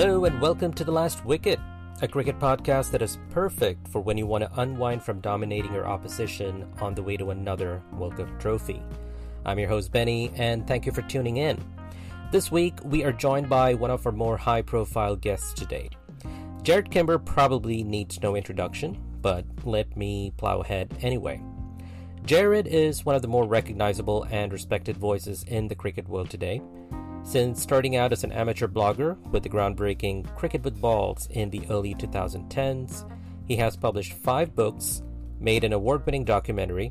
Hello and welcome to The Last Wicket, a cricket podcast that is perfect for when you want to unwind from dominating your opposition on the way to another World Cup trophy. I'm your host, Benny, and thank you for tuning in. This week, we are joined by one of our more high profile guests today. Jarrod Kimber probably needs no introduction, but let me plow ahead anyway. Jarrod is one of the more recognizable and respected voices in the cricket world today. Since starting out as an amateur blogger with the groundbreaking Cricket with Balls in the early 2010s, he has published five books, made an award winning documentary,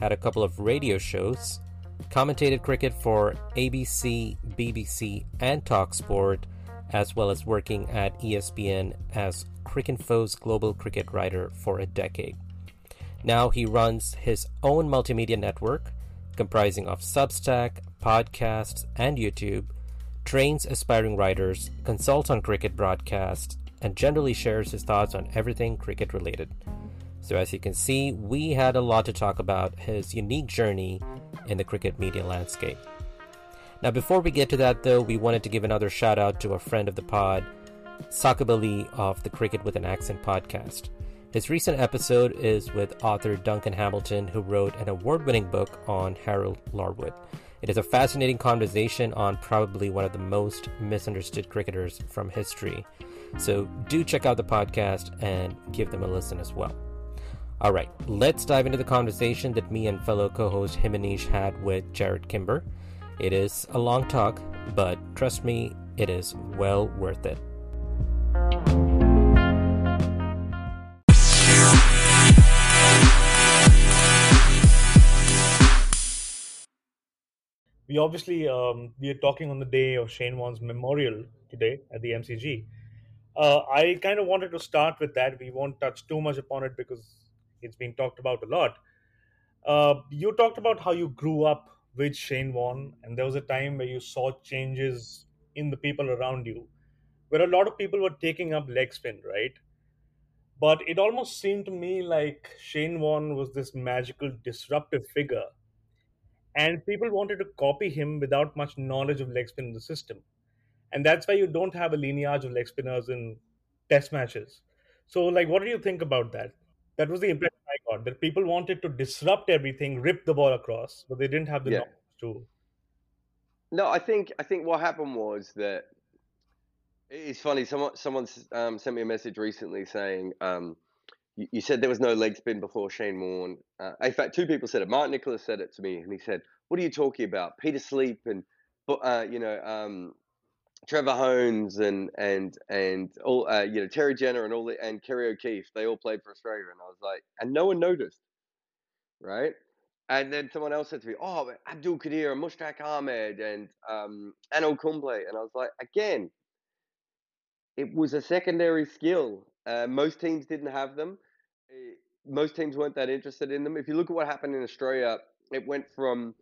had a couple of radio shows, commentated cricket for ABC, BBC, and Talksport, as well as working at ESPN as Cricinfo's global cricket writer for a decade. Now he runs his own multimedia network comprising of Substack, podcasts, and YouTube, trains aspiring writers, consults on cricket broadcasts, and generally shares his thoughts on everything cricket related. So, as you can see, we had a lot to talk about his unique journey in the cricket media landscape. Now, before we get to that, though, we wanted to give another shout out to a friend of the pod, Saqib Ali of the Cricket with an Accent podcast. His recent episode is with author Duncan Hamilton, who wrote an award winning book on Harold Larwood. It is a fascinating conversation on probably one of the most misunderstood cricketers from history. So do check out the podcast and give them a listen as well. All right, let's dive into the conversation that me and fellow co host Himanish had with Jarrod Kimber. It is a long talk, but trust me, it is well worth it. We obviously um, we are talking on the day of Shane Warne's memorial today at the MCG. Uh, I kind of wanted to start with that. We won't touch too much upon it because it's been talked about a lot. Uh, you talked about how you grew up with Shane Warne, and there was a time where you saw changes in the people around you, where a lot of people were taking up leg spin, right? But it almost seemed to me like Shane Warne was this magical disruptive figure and people wanted to copy him without much knowledge of leg spin in the system. And that's why you don't have a lineage of leg spinners in test matches. So, like, what do you think about that? That was the impression I got that people wanted to disrupt everything, rip the ball across, but they didn't have the yeah. knowledge to. No, I think I think what happened was that it's funny. Someone someone um, sent me a message recently saying. Um, you, you said there was no leg spin before Shane Warne. Uh, in fact, two people said it. Mark Nicholas said it to me, and he said, "What are you talking about? Peter Sleep and uh, you know um, Trevor Hohns and and and all uh, you know Terry Jenner and all the and Kerry O'Keefe. They all played for Australia." And I was like, and no one noticed, right? And then someone else said to me, "Oh, Abdul Qadir and Mushtaq Ahmed and um, Anil Kumble," and I was like, again, it was a secondary skill. Uh, most teams didn't have them. Uh, most teams weren't that interested in them. If you look at what happened in Australia, it went from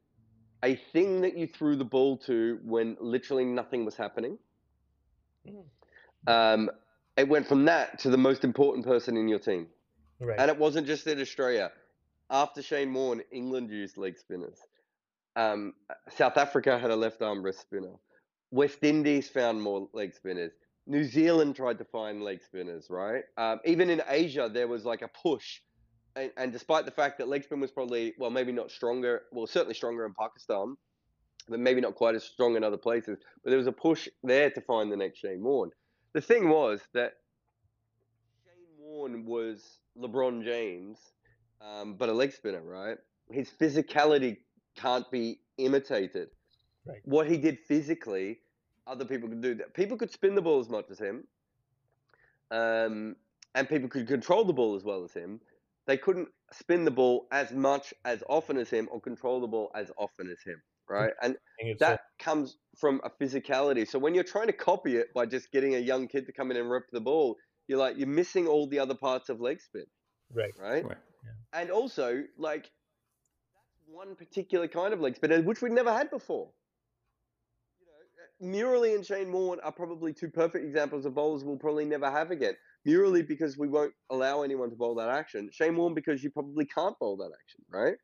a thing that you threw the ball to when literally nothing was happening. Mm. Um, it went from that to the most important person in your team. Right. And it wasn't just in Australia. After Shane Warne, England used leg spinners. Um, South Africa had a left arm wrist spinner. West Indies found more leg spinners. New Zealand tried to find leg spinners, right? Um, even in Asia, there was like a push. And, and despite the fact that leg spin was probably, well, maybe not stronger, well, certainly stronger in Pakistan, but maybe not quite as strong in other places, but there was a push there to find the next Shane Warne. The thing was that Shane Warne was LeBron James, um, but a leg spinner, right? His physicality can't be imitated. Right. What he did physically, other people could do that. People could spin the ball as much as him, um, and people could control the ball as well as him. They couldn't spin the ball as much as often as him or control the ball as often as him, right? And I think it's that comes from a physicality. So when you're trying to copy it by just getting a young kid to come in and rip the ball, you're like you're missing all the other parts of leg spin, so- right. right? Right. And also, like that's one particular kind of leg spin, which we've never had before. Murali and Shane Warne are probably two perfect examples of bowlers we'll probably never have again. Murali because we won't allow anyone to bowl that action. Shane Warne because you probably can't bowl that action, right?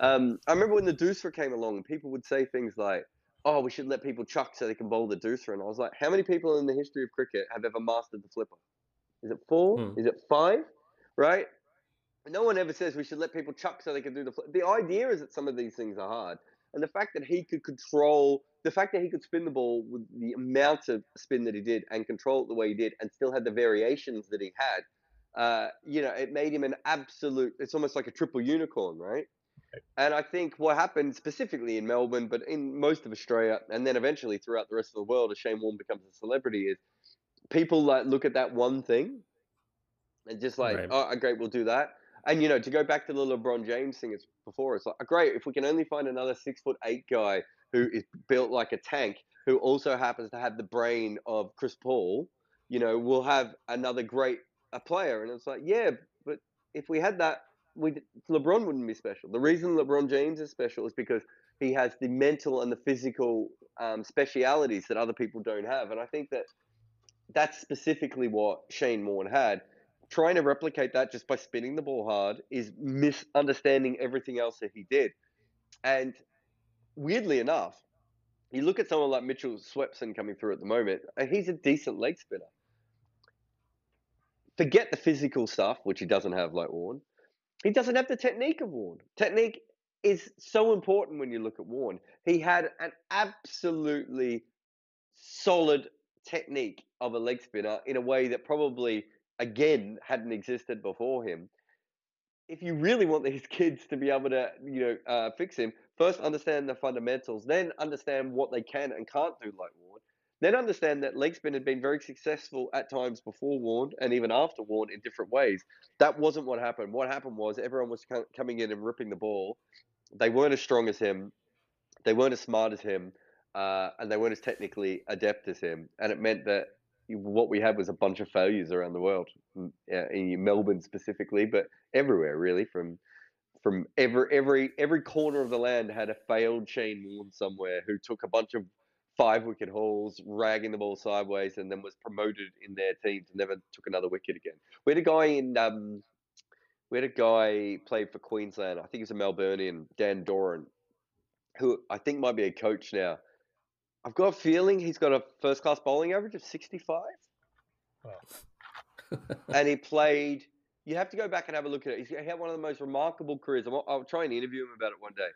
Um, I remember when the Doosra came along, people would say things like, "Oh, we should let people chuck so they can bowl the Doosra," and I was like, "How many people in the history of cricket have ever mastered the flipper? Is it four? Hmm. Is it five? Right? No one ever says we should let people chuck so they can do the flip. The idea is that some of these things are hard, and the fact that he could control, the fact that he could spin the ball with the amount of spin that he did and control it the way he did, and still had the variations that he had, uh, you know, it made him an absolute. It's almost like a triple unicorn, right? And I think what happened specifically in Melbourne, but in most of Australia, and then eventually throughout the rest of the world, as Shane Warne becomes a celebrity, is people like look at that one thing and just like, Right. oh, great, we'll do that. And you know, to go back to the LeBron James thing it's before, it's like great if we can only find another six foot eight guy who is built like a tank, who also happens to have the brain of Chris Paul. You know, we'll have another great a player, and it's like, yeah, but if we had that, we LeBron wouldn't be special. The reason LeBron James is special is because he has the mental and the physical um, specialities that other people don't have, and I think that that's specifically what Shane Warne had. Trying to replicate that just by spinning the ball hard is misunderstanding everything else that he did. And weirdly enough, you look at someone like Mitchell Swepson coming through at the moment, and he's a decent leg spinner. Forget the physical stuff, which he doesn't have like Warne. He doesn't have the technique of Warne. Technique is so important when you look at Warne. He had an absolutely solid technique of a leg spinner in a way that probably again hadn't existed before him. If you really want these kids to be able to, you know, uh, fix him, first understand the fundamentals, then understand what they can and can't do like Warne, then understand that leg spin had been very successful at times before Warne and even after Warne in different ways. That wasn't what happened. What happened was everyone was coming in and ripping the ball. They weren't as strong as him. They weren't as smart as him. Uh, and they weren't as technically adept as him. And it meant that what we had was a bunch of failures around the world, in Melbourne specifically, but everywhere really. From from every every every corner of the land had a failed Shane Warne somewhere who took a bunch of five wicket hauls, ragging the ball sideways, and then was promoted in their teams and never took another wicket again. We had a guy in um, we had a guy played for Queensland. I think he's a Melburnian, Dan Doran, who I think might be a coach now. I've got a feeling he's got a first class bowling average of 65. Wow. and he played. You have to go back and have a look at it. He's, he had one of the most remarkable careers. I'll, I'll try and interview him about it one day.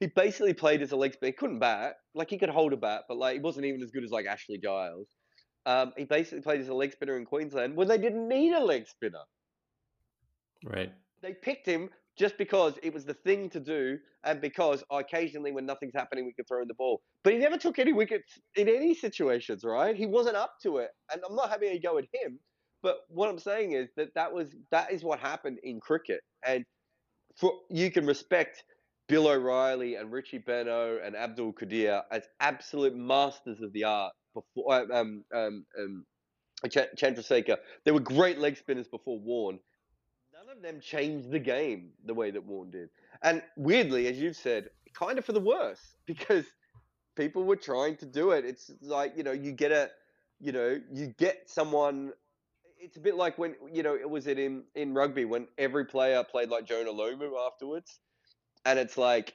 He basically played as a leg spinner. He couldn't bat. Like he could hold a bat, but like he wasn't even as good as like Ashley Giles. Um, he basically played as a leg spinner in Queensland when they didn't need a leg spinner. Right. They picked him just because it was the thing to do, and because occasionally when nothing's happening, we could throw in the ball. But he never took any wickets in any situations, right? He wasn't up to it, and I'm not having a go at him. But what I'm saying is that that was that is what happened in cricket, and for you can respect Bill O'Reilly and Richie Benaud and Abdul Qadir as absolute masters of the art. Before um um um, Ch- Chandrasekhar, they were great leg spinners before Warne. None of them changed the game the way that Warne did. And weirdly, as you've said, kind of for the worse because people were trying to do it. It's like, you know, you get a, you know, you get someone. It's a bit like when, you know, it was it in, in rugby when every player played like Jonah Lomu afterwards. And it's like,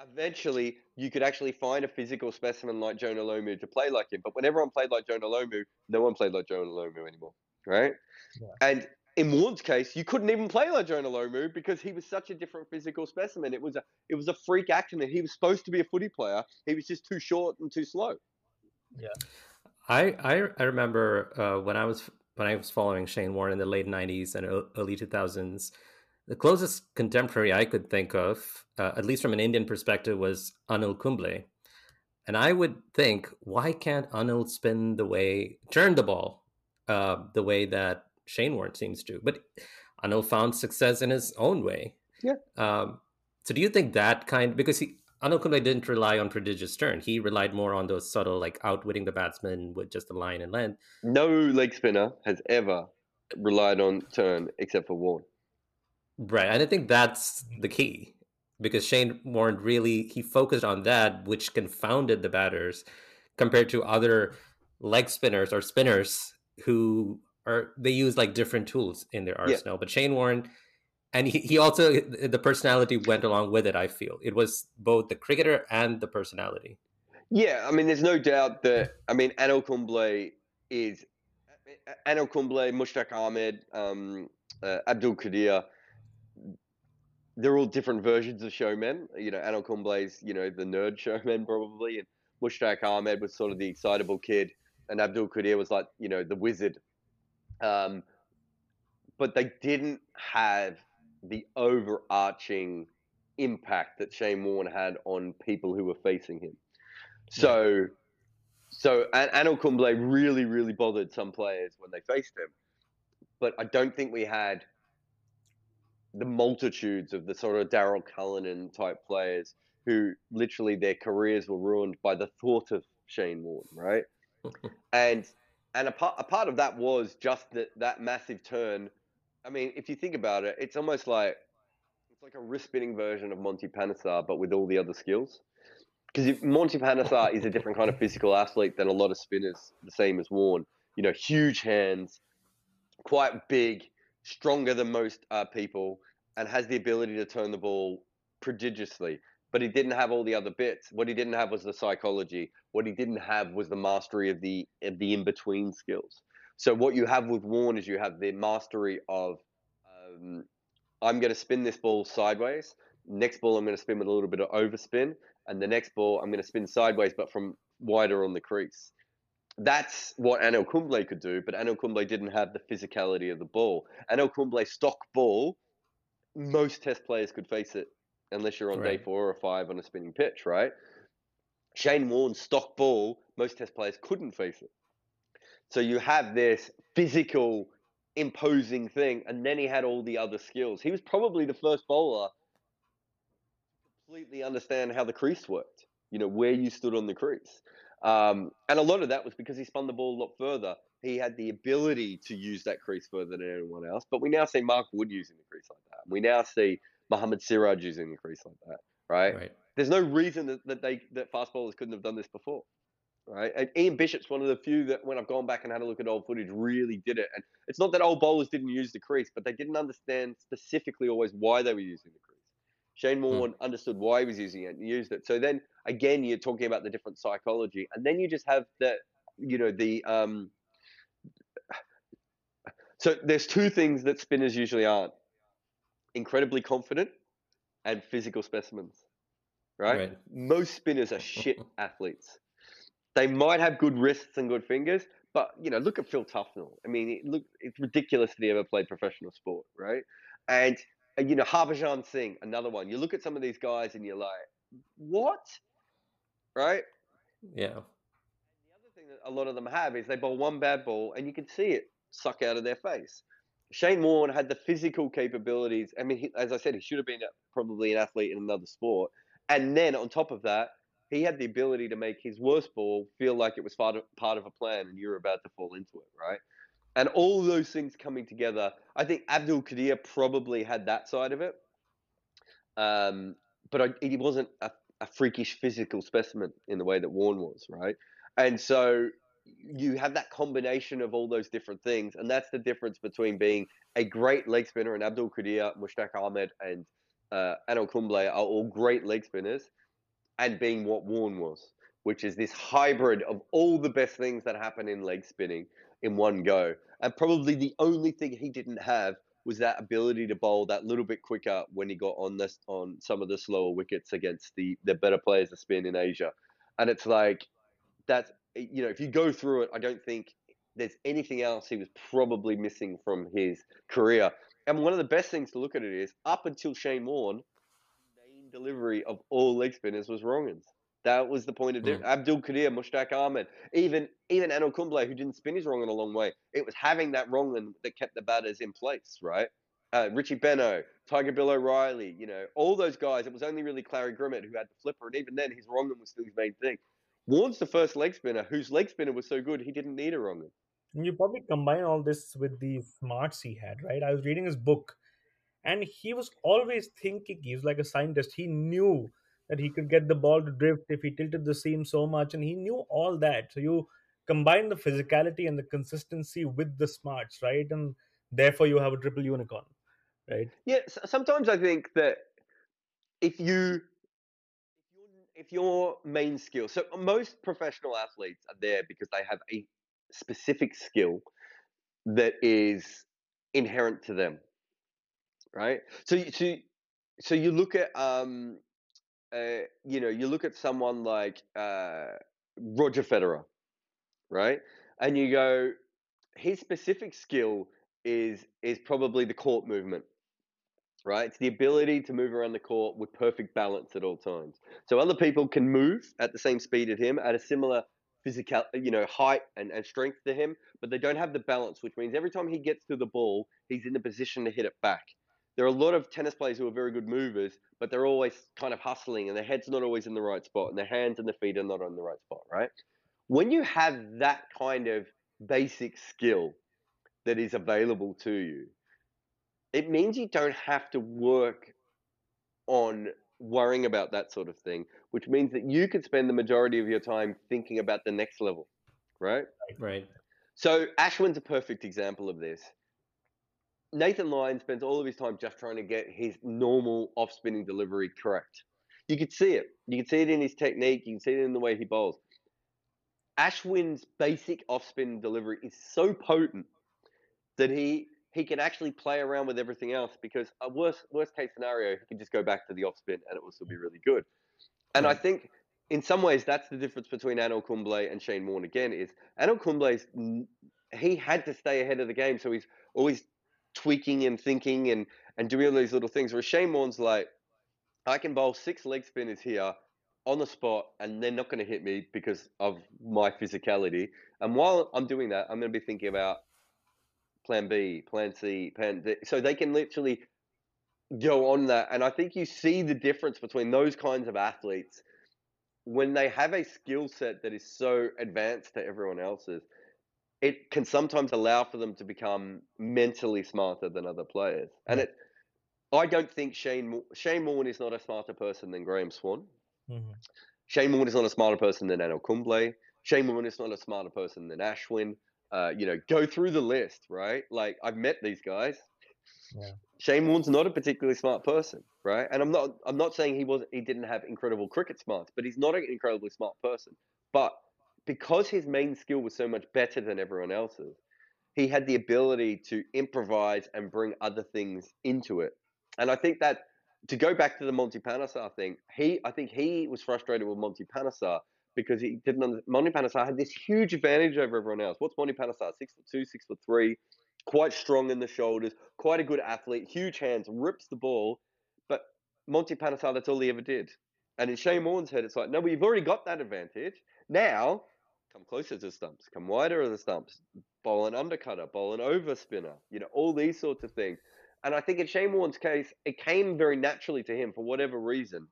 eventually you could actually find a physical specimen like Jonah Lomu to play like him. But when everyone played like Jonah Lomu, no one played like Jonah Lomu anymore, right? Yeah. And in Warne's case, you couldn't even play like Jonah Lomu because he was such a different physical specimen. It was a it was a freak accident. He was supposed to be a footy player. He was just too short and too slow. Yeah, I I, I remember uh, when I was when I was following Shane Warne in the late '90s and early 2000s. The closest contemporary I could think of, uh, at least from an Indian perspective, was Anil Kumble. And I would think, why can't Anil spin the way, turn the ball uh, the way that Shane Warne seems to. But Anil found success in his own way. Yeah. Um, so do you think that kind because he Anil Kumble didn't rely on prodigious turn. He relied more on those subtle like outwitting the batsman with just a line and length. No leg spinner has ever relied on turn except for Warne. Right. And I think that's the key. Because Shane Warne really he focused on that, which confounded the batters compared to other leg spinners or spinners who or they use like different tools in their arsenal. Yeah. But Shane Warne, and he, he also the personality went along with it. I feel it was both the cricketer and the personality. Yeah, I mean, there's no doubt that I mean Anil Kumble is Anil Kumble, Mushtaq Ahmed, um, uh, Abdul Qadir. They're all different versions of showmen. You know, Anil Kumble's you know the nerd showman probably, and Mushtaq Ahmed was sort of the excitable kid, and Abdul Qadir was like you know the wizard um, but they didn't have the overarching impact that Shane Warne had on people who were facing him. So, yeah. so and Anil Kumble really, really bothered some players when they faced him. But I don't think we had the multitudes of the sort of Daryl Cullinan type players who literally their careers were ruined by the thought of Shane Warne, right? and and a part, a part of that was just that that massive turn. I mean, if you think about it, it's almost like it's like a wrist spinning version of Monty Panesar, but with all the other skills. Because Monty Panesar is a different kind of physical athlete than a lot of spinners, the same as Warne. You know, huge hands, quite big, stronger than most uh, people, and has the ability to turn the ball prodigiously but he didn't have all the other bits. What he didn't have was the psychology. What he didn't have was the mastery of the of the in between skills. So what you have with Warne is you have the mastery of um, I'm going to spin this ball sideways. Next ball I'm going to spin with a little bit of overspin, and the next ball I'm going to spin sideways, but from wider on the crease. That's what Anil Kumble could do, but Anil Kumble didn't have the physicality of the ball. Anil Kumble stock ball, most Test players could face it unless you're on right. day four or five on a spinning pitch, right? Shane Warne's stock ball, most test players couldn't face it. So you have this physical, imposing thing, and then he had all the other skills. He was probably the first bowler to completely understand how the crease worked, you know, where you stood on the crease. Um, and a lot of that was because he spun the ball a lot further. He had the ability to use that crease further than anyone else. But we now see Mark Wood using the crease like that. We now see Mohammad Siraj using the crease like that, right? right. There's no reason that, that they that fast bowlers couldn't have done this before, right? And Ian Bishop's one of the few that when I've gone back and had a look at old footage really did it. And it's not that old bowlers didn't use the crease, but they didn't understand specifically always why they were using the crease. Shane hmm. Warne hmm. understood why he was using it and used it. So then again, you're talking about the different psychology, and then you just have the, you know, the um. So there's two things that spinners usually aren't incredibly confident and physical specimens, right? right. Most spinners are shit athletes. They might have good wrists and good fingers, but you know, look at Phil Tufnell. I mean, it, look, it's ridiculous that he ever played professional sport, right? And you know, Harbhajan Singh, another one. You look at some of these guys and you're like, what? Right? Yeah. And the other thing that a lot of them have is they bowl one bad ball and you can see it suck out of their face. Shane Warne had the physical capabilities. I mean, he, as I said, he should have been probably an athlete in another sport. And then on top of that, he had the ability to make his worst ball feel like it was part of, part of a plan and you're about to fall into it, right? And all those things coming together, I think Abdul Qadir probably had that side of it. Um, but I, he wasn't a, a freakish physical specimen in the way that Warne was, right? And so you have that combination of all those different things, and that's the difference between being a great leg spinner and Abdul Qadir, Mushtaq Ahmed, and uh, Anil Kumble are all great leg spinners, and being what Warne was, which is this hybrid of all the best things that happen in leg spinning in one go. And probably the only thing he didn't have was that ability to bowl that little bit quicker when he got on this on some of the slower wickets against the the better players to spin in Asia. And it's like that's you know if you go through it, I don't think there's anything else he was probably missing from his career. And one of the best things to look at it is up until Shane Warne, main delivery of all leg spinners was wrong that was the point of mm. Abdul Qadir, Mushtaq Ahmed, even even Anil Kumble, who didn't spin his wrong in a long way. It was having that wrong that kept the batters in place, right? Uh, Richie Benaud, Tiger Bill O'Reilly, you know, all those guys. It was only really Clarrie Grimmett who had the flipper, and even then, his wrong was still his main thing. Warne's the first leg spinner whose leg spinner was so good he didn't need a wrong. One. You probably combine all this with the smarts he had, right? I was reading his book, and he was always thinking. He was like a scientist. He knew that he could get the ball to drift if he tilted the seam so much, and he knew all that. So you combine the physicality and the consistency with the smarts, right? And therefore you have a triple unicorn, right? Yeah. Sometimes I think that if you if your main skill, so most professional athletes are there because they have a specific skill that is inherent to them, right? So, so, so you look at um, uh, you know, you look at someone like uh, Roger Federer, right? And you go, his specific skill is is probably the court movement, right? It's the ability to move around the court with perfect balance at all times. So other people can move at the same speed as him at a similar physical, you know, height and, and strength to him, but they don't have the balance, which means every time he gets to the ball, he's in a position to hit it back there are a lot of tennis players who are very good movers, but they're always kind of hustling and their head's not always in the right spot and their hands and their feet are not on the right spot, right? When you have that kind of basic skill that is available to you, it means you don't have to work on worrying about that sort of thing, which means that you could spend the majority of your time thinking about the next level, right? Right. So Ashwin's a perfect example of this. Nathan Lyon spends all of his time just trying to get his normal off spinning delivery correct. You could see it. You can see it in his technique. You can see it in the way he bowls. Ashwin's basic off spin delivery is so potent that he he can actually play around with everything else because a worst worst case scenario he can just go back to the off spin and it will still be mm. really good. And I think in some ways that's the difference between Anil Kumble and Shane Warne again is Anil Kumble's he had to stay ahead of the game so he's always tweaking and thinking and and doing all these little things. Where Shane Warne's like, I can bowl six leg spinners here on the spot, and they're not going to hit me because of my physicality. And while I'm doing that, I'm going to be thinking about plan B, plan C, plan D. So they can literally go on that. And I think you see the difference between those kinds of athletes when they have a skill set that is so advanced to everyone else's it can sometimes allow for them to become mentally smarter than other players. And it, I don't think Shane Shane Warne is not a smarter person than Graeme Swann. Mm-hmm. Shane Warne is not a smarter person than Anil Kumble. Shane Warne is not a smarter person than Ashwin. Uh, you know, go through the list, right? Like I've met these guys. Yeah. Shane Warne's not a particularly smart person, right? And I'm not I'm not saying he was he didn't have incredible cricket smarts, but he's not an incredibly smart person. But because his main skill was so much better than everyone else's, he had the ability to improvise and bring other things into it. And I think that to go back to the Monty Panesar thing, he I think he was frustrated with Monty Panesar because he didn't. Monty Panesar had this huge advantage over everyone else. What's Monty Panesar? Six foot two, six foot three, quite strong in the shoulders, quite a good athlete, huge hands, rips the ball. But Monty Panesar, that's all he ever did. And in Shane Warne's head, it's like, no, but you've already got that advantage. Now come closer to the stumps, come wider of the stumps, bowl an undercutter, bowl an overspinner, you know, all these sorts of things. And I think in Shane Warne's case, it came very naturally to him for whatever reason,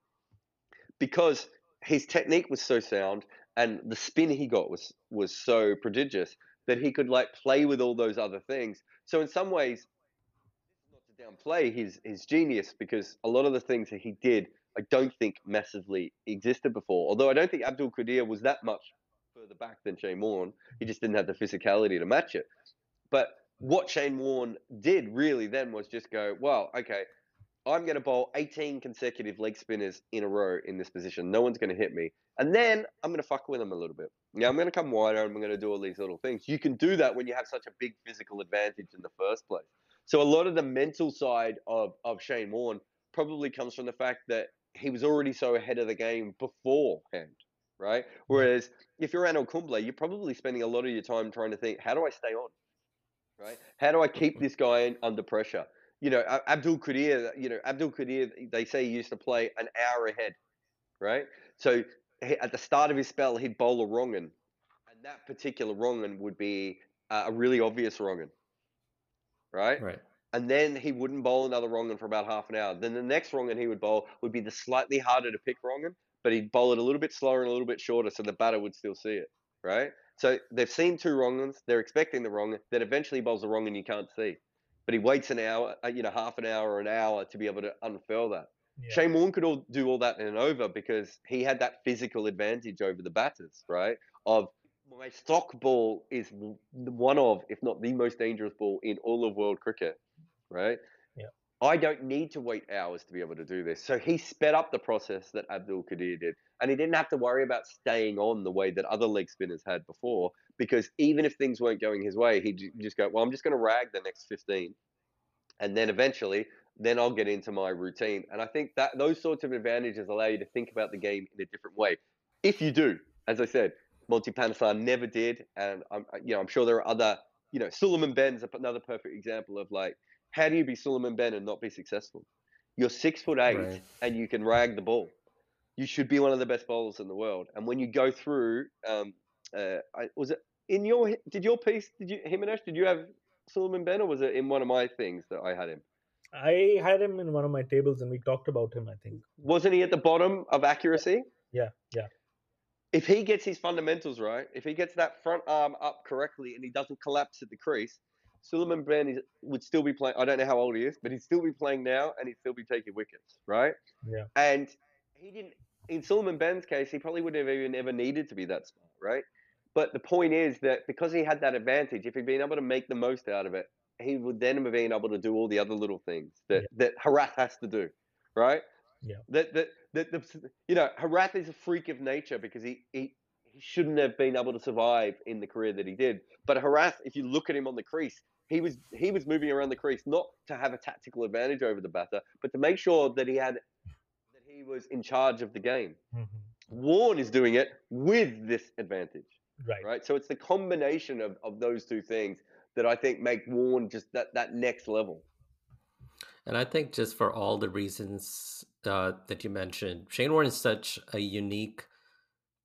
because his technique was so sound and the spin he got was was so prodigious that he could like play with all those other things. So in some ways, not to downplay his his genius because a lot of the things that he did, I don't think massively existed before. Although I don't think Abdul Qadir was that much further back than Shane Warne. He just didn't have the physicality to match it. But what Shane Warne did really then was just go, well, okay, I'm going to bowl 18 consecutive leg spinners in a row in this position. No one's going to hit me. And then I'm going to fuck with them a little bit. Yeah, I'm going to come wider and I'm going to do all these little things. You can do that when you have such a big physical advantage in the first place. So a lot of the mental side of, of Shane Warne probably comes from the fact that he was already so ahead of the game beforehand, right? Mm-hmm. Whereas if you're Anil Kumble, you're probably spending a lot of your time trying to think, how do I stay on? Right? How do I keep this guy under pressure? Uh, you know, Abdul Qadir, you know, Abdul Qadir, they say he used to play an hour ahead, right? So at the start of his spell, he'd bowl a wrong and that particular wrong would be a really obvious wrong right? Right. And then he wouldn't bowl another wrong for about half an hour. Then the next wrong he would bowl would be the slightly harder to pick wrong but he'd bowl it a little bit slower and a little bit shorter so the batter would still see it, right? So they've seen two wrong they're expecting the wrong, then eventually he bowls the wrong and you can't see. But he waits an hour, uh, you know, half an hour or an hour to be able to unfurl that. Yeah. Shane Warne could all do all that in an over because he had that physical advantage over the batters, right? Of my stock ball is one of, if not the most dangerous ball in all of world cricket, right? Yeah. I don't need to wait hours to be able to do this. So he sped up the process that Abdul Qadir did. And he didn't have to worry about staying on the way that other leg spinners had before, because even if things weren't going his way, he'd just go, Well, I'm just going to rag the next 15. And then eventually then I'll get into my routine. And I think that those sorts of advantages allow you to think about the game in a different way. If you do, as I said, Monty Panesar never did, and I'm you know I'm sure there are other you know Sulieman Benn's another perfect example of like how do you be Sulieman Benn and not be successful? You're six foot eight right. and you can rag the ball. You should be one of the best bowlers in the world. And when you go through, um, uh, I, was it in your did your piece? Did you Himanish? Did you have Sulieman Benn, or was it in one of my things that I had him? I had him in one of my tables and we talked about him, I think. Wasn't he at the bottom of accuracy? Yeah, yeah. If he gets his fundamentals right, if he gets that front arm up correctly and he doesn't collapse at the crease, Sulieman Benn is, would still be playing. I don't know how old he is, but he'd still be playing now and he'd still be taking wickets, right? Yeah. And he didn't, in Sulieman Benn's case, he probably wouldn't have even ever needed to be that smart, right? But the point is that because he had that advantage, if he'd been able to make the most out of it, he would then have been able to do all the other little things that yeah. that Herath has to do, right? Yeah. That that that the, you know Herath is a freak of nature because he, he he shouldn't have been able to survive in the career that he did. But Herath, if you look at him on the crease, he was he was moving around the crease not to have a tactical advantage over the batter, but to make sure that he had he was in charge of the game. Mm-hmm. Warne is doing it with this advantage. Right. Right. So it's the combination of, of those two things that I think make Warne just that that next level. And I think just for all the reasons uh, that you mentioned, Shane Warne is such a unique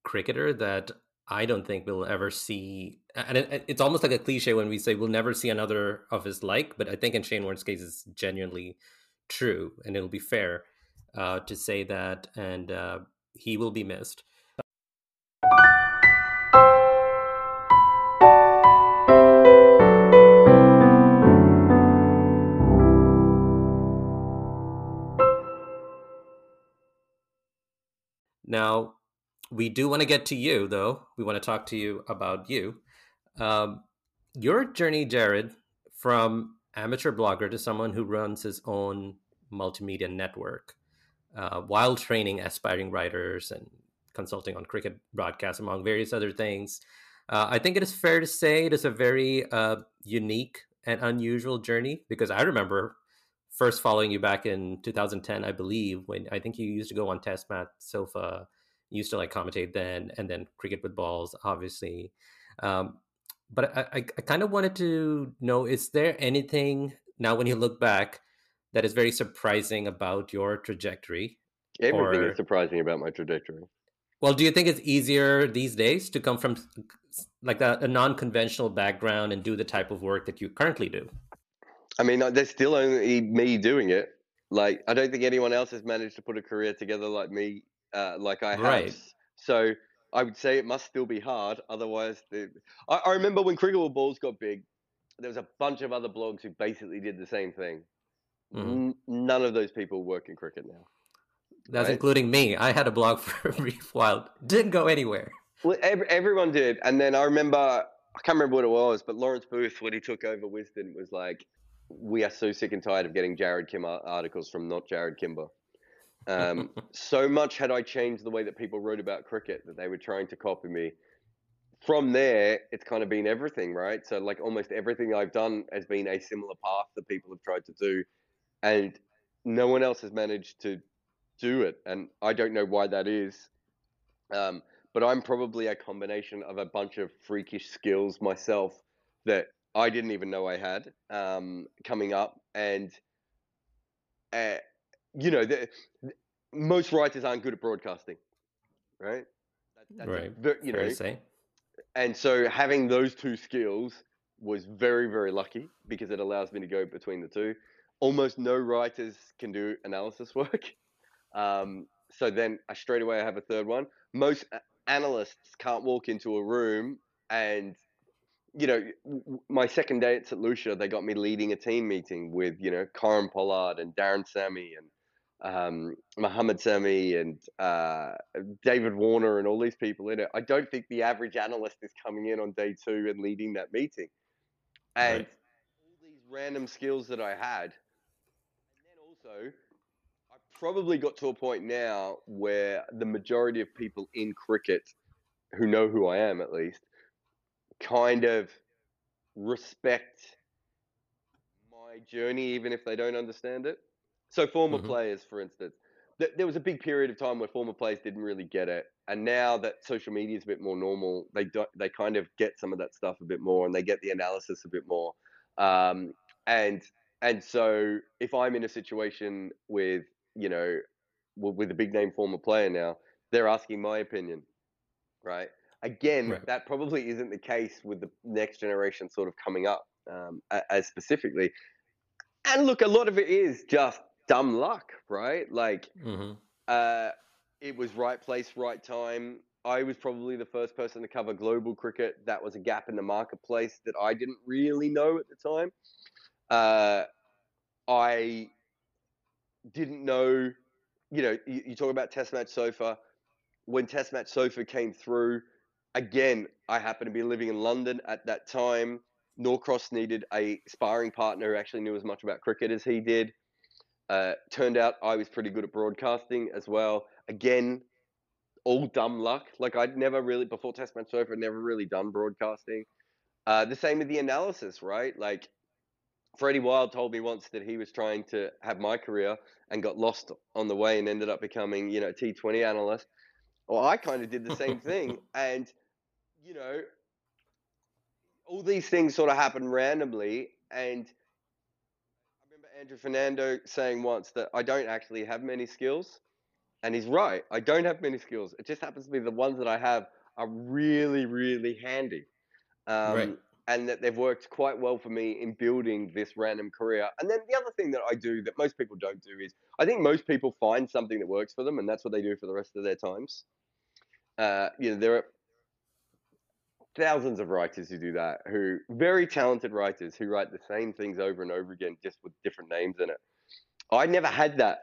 cricketer that I don't think we'll ever see. And it, it's almost like a cliche when we say we'll never see another of his like, but I think in Shane Warne's case, it's genuinely true, and it'll be fair uh, to say that, and uh, he will be missed. Now, we do want to get to you, though. We want to talk to you about you. Um, your journey, Jarrod, from amateur blogger to someone who runs his own multimedia network uh, while training aspiring writers and consulting on cricket broadcasts, among various other things. Uh, I think it is fair to say it is a very uh, unique and unusual journey because I remember first following you back in 2010, I believe, when I think you used to go on Test Match Sofa, you used to like commentate then, and then Cricket with Balls, obviously. Um, but I, I, I kind of wanted to know: is there anything now when you look back that is very surprising about your trajectory? Everything or, is surprising about my trajectory. Well, do you think it's easier these days to come from like a, a non-conventional background and do the type of work that you currently do? I mean, there's still only me doing it. Like, I don't think anyone else has managed to put a career together like me, uh, like I have. Right. So I would say it must still be hard. Otherwise, the, I, I remember when with balls got big, there was a bunch of other blogs who basically did the same thing. Mhm. N- none of those people work in cricket now. That's Right. including me. I had a blog for a brief while. Didn't go anywhere. Well, ev- everyone did, and then I remember I can't remember what it was, but Lawrence Booth, when he took over Wisden, was like, "We are so sick and tired of getting Jarrod Kim articles from not Jarrod Kimber." Um, so much had I changed the way that people wrote about cricket that they were trying to copy me. From there, it's kind of been everything, right? So, like, almost everything I've done has been a similar path that people have tried to do, and no one else has managed to do it. And I don't know why that is. Um, but I'm probably a combination of a bunch of freakish skills myself that I didn't even know I had um, coming up, and uh, you know, the, the- most writers aren't good at broadcasting, right? That, that's a Right. ver- you Fair know, to say. and so having those two skills was very very lucky because it allows me to go between the two almost no writers can do analysis work um, so then I straight away I have a third one most analysts can't walk into a room and you know my second day at St. Lucia they got me leading a team meeting with you know Kieron Pollard and Darren Sammy and um, Mohammed Sami and uh, David Warner and all these people in it. I don't think the average analyst is coming in on day two and leading that meeting. And Right. all these random skills that I had. Also, I probably got to a point now where the majority of people in cricket, who know who I am at least, kind of respect my journey, even if they don't understand it. So, former Mhm. players, for instance, th- there was a big period of time where former players didn't really get it, and now that social media is a bit more normal, they don't they kind of get some of that stuff a bit more, and they get the analysis a bit more. Um, and and so, if I'm in a situation with you know with a big name former player now, they're asking my opinion, right? Again, Right. that probably isn't the case with the next generation sort of coming up um, as specifically. And look, a lot of it is just dumb luck, right? Like, hmm uh, it was right place, right time. I was probably the first person to cover global cricket. That was a gap in the marketplace that I didn't really know at the time. Uh, I didn't know, you know, you, you talk about Test Match Sofa. When Test Match Sofa came through, again, I happened to be living in London at that time. Norcross needed a sparring partner who actually knew as much about cricket as he did. Uh, turned out I was pretty good at broadcasting as well. Again, all dumb luck. Like I'd never really before Test Match Sofa, never really done broadcasting. Uh, the same with the analysis, right? Like Freddie Wilde told me once that he was trying to have my career and got lost on the way and ended up becoming, you know, a T20 analyst. Well, I kind of did the same thing, and you know, all these things sort of happen randomly. And I remember Andrew Fernando saying once that I don't actually have many skills, and he's right. I don't have many skills. It just happens to be the ones that I have are really, really handy. Um, Right. And that they've worked quite well for me in building this random career. And then the other thing that I do that most people don't do is I think most people find something that works for them, and that's what they do for the rest of their times. Uh, you know, there are thousands of writers who do that, who very talented writers who write the same things over and over again, just with different names in it. I never had that.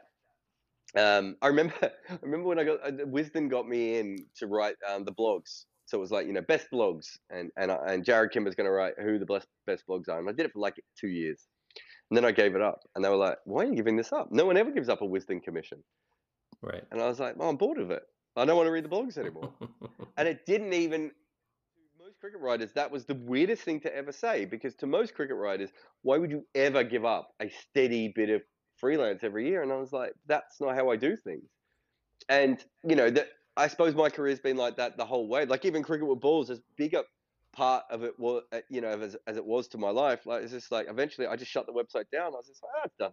Um, I remember, I remember when I got uh, Wisden got me in to write um, the blogs. So it was like you know best blogs, and and I- and Jarrod Kimber's going to write who the best best blogs are, and I did it for like two years, and then I gave it up, and they were like, "Why are you giving this up? No one ever gives up a Wisden commission." Right. And I was like, "Well, I'm bored of it. I don't want to read the blogs anymore." and it didn't even to most cricket writers that was the weirdest thing to ever say because to most cricket writers why would you ever give up a steady bit of freelance every year and i was like that's not how i do things and you know that i suppose my career's been like that the whole way. Like even cricket with balls as big a part of it was you know as, as it was to my life like it's just like eventually i just shut the website down. I was just like ah, done.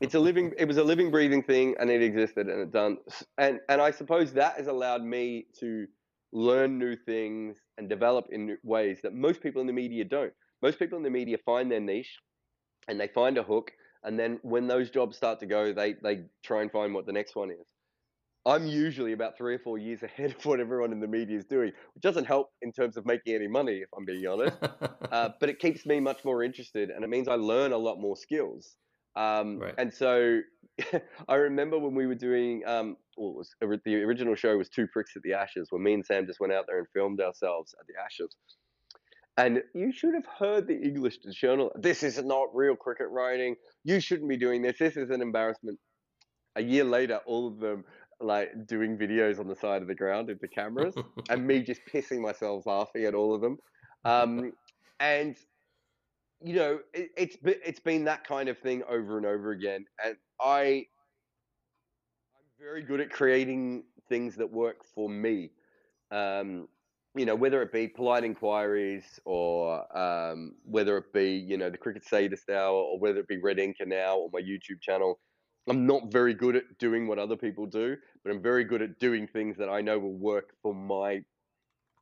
It's a living it was a living breathing thing and it existed and it done and and i suppose that has allowed me to learn new things and develop in ways that most people in the media don't. Most people in the media find their niche and they find a hook and then when those jobs start to go they they try and find what the next one is I'm usually about three or four years ahead of what everyone in the media is doing, which doesn't help in terms of making any money, if I'm being honest. uh, but it keeps me much more interested, and it means I learn a lot more skills. Um, right. And so I remember when we were doing, um, well, was, the original show was Two Pricks at the Ashes, where me and Sam just went out there and filmed ourselves at the Ashes. And you should have heard the English journal. This is not real cricket writing. You shouldn't be doing this. This is an embarrassment. A year later, all of them like doing videos on the side of the ground into cameras, and me just pissing myself laughing at all of them. Um, and you know, it, it's it's been that kind of thing over and over again. And I, I'm very good at creating things that work for me. Um, you know, whether it be polite inquiries or um, whether it be, you know, the Cricket Sadist Hour or whether it be Red Inker now or my YouTube channel, I'm not very good at doing what other people do, but I'm very good at doing things that I know will work for my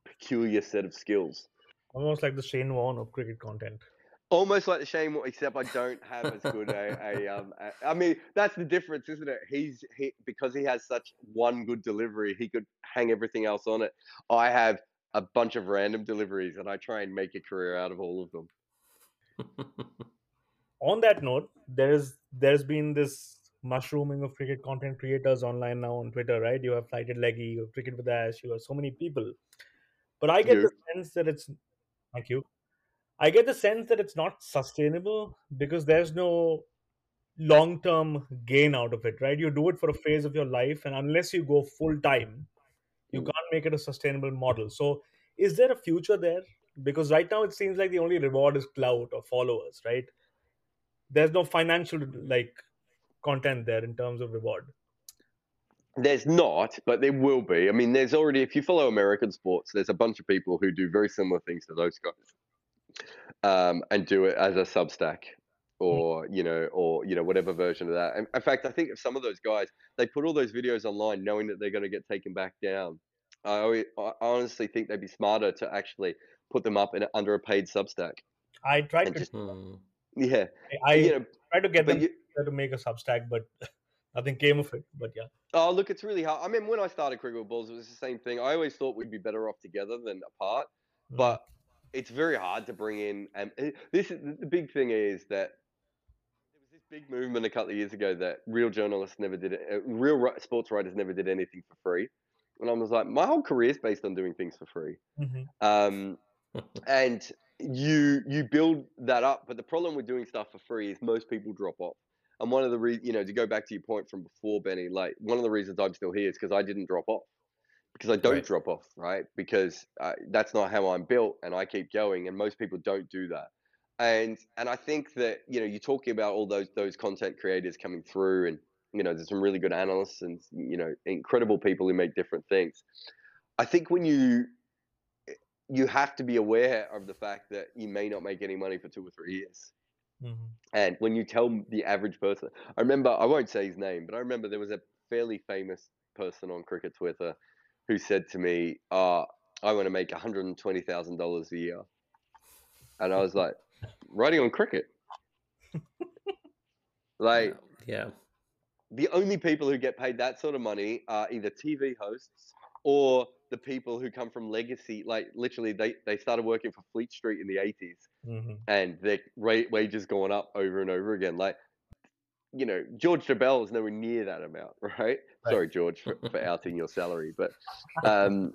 peculiar set of skills. Almost like the Shane Warne of cricket content. Almost like the Shane Warne, except I don't have as good a, a, um, a. I mean, that's the difference, isn't it? He's he because he has such one good delivery, he could hang everything else on it. I have a bunch of random deliveries, and I try and make a career out of all of them. on that note, there's there's been this mushrooming of cricket content creators online now on Twitter, right? You have Flighted Leggy, you have Cricket with Ash, you have so many people. But I get the sense that it's thank you. I get the sense that it's not sustainable because there's no long term gain out of it, right? You do it for a phase of your life, and unless you go full time, you mm. can't make it a sustainable model. So, is there a future there? Because right now it seems like the only reward is clout or followers, right? There's no financial like content there in terms of reward. There's not, but there will be. I mean, there's already if you follow American sports, there's a bunch of people who do very similar things to those guys, um, and do it as a Substack or you know or you know whatever version of that and in fact i think if some of those guys they put all those videos online knowing that they're going to get taken back down I, always, I honestly think they'd be smarter to actually put them up in under a paid Substack. I tried to, just, hmm. yeah, I, you know, tried to get them you, to make a Substack, but nothing came of it. But yeah. Oh, look, it's really hard. I mean, when I started Cricket with Balls, it was the same thing. I always thought we'd be better off together than apart, mm. but it's very hard to bring in. And eh, this is the big thing is that there was this big movement a couple of years ago that real journalists never did it. Eh, real sports writers never did anything for free and I was like, my whole career is based on doing things for free. Mm-hmm. Um, and you you build that up, but the problem with doing stuff for free is most people drop off. And one of the re- you know to go back to your point from before, Benny, like one of the reasons I'm still here is because I didn't drop off, because I don't right. drop off, right? Because uh, that's not how I'm built, and I keep going, and most people don't do that. And and I think that you know you're talking about all those those content creators coming through and you know, there's some really good analysts and you know, incredible people who make different things. I think when you you have to be aware of the fact that you may not make any money for two or three years. Mm-hmm. And when you tell the average person, I remember, I won't say his name, but I remember there was a fairly famous person on cricket Twitter who said to me, uh, I want to make $120,000 a year. And I was like, writing on cricket? like, yeah the only people who get paid that sort of money are either TV hosts or the people who come from legacy. Like literally, they, they started working for Fleet Street in the 80s mm-hmm. and their rate, wages going up over and over again. Like, you know, George Dobell is nowhere near that amount, right? right. Sorry, George, for, for outing your salary, but um,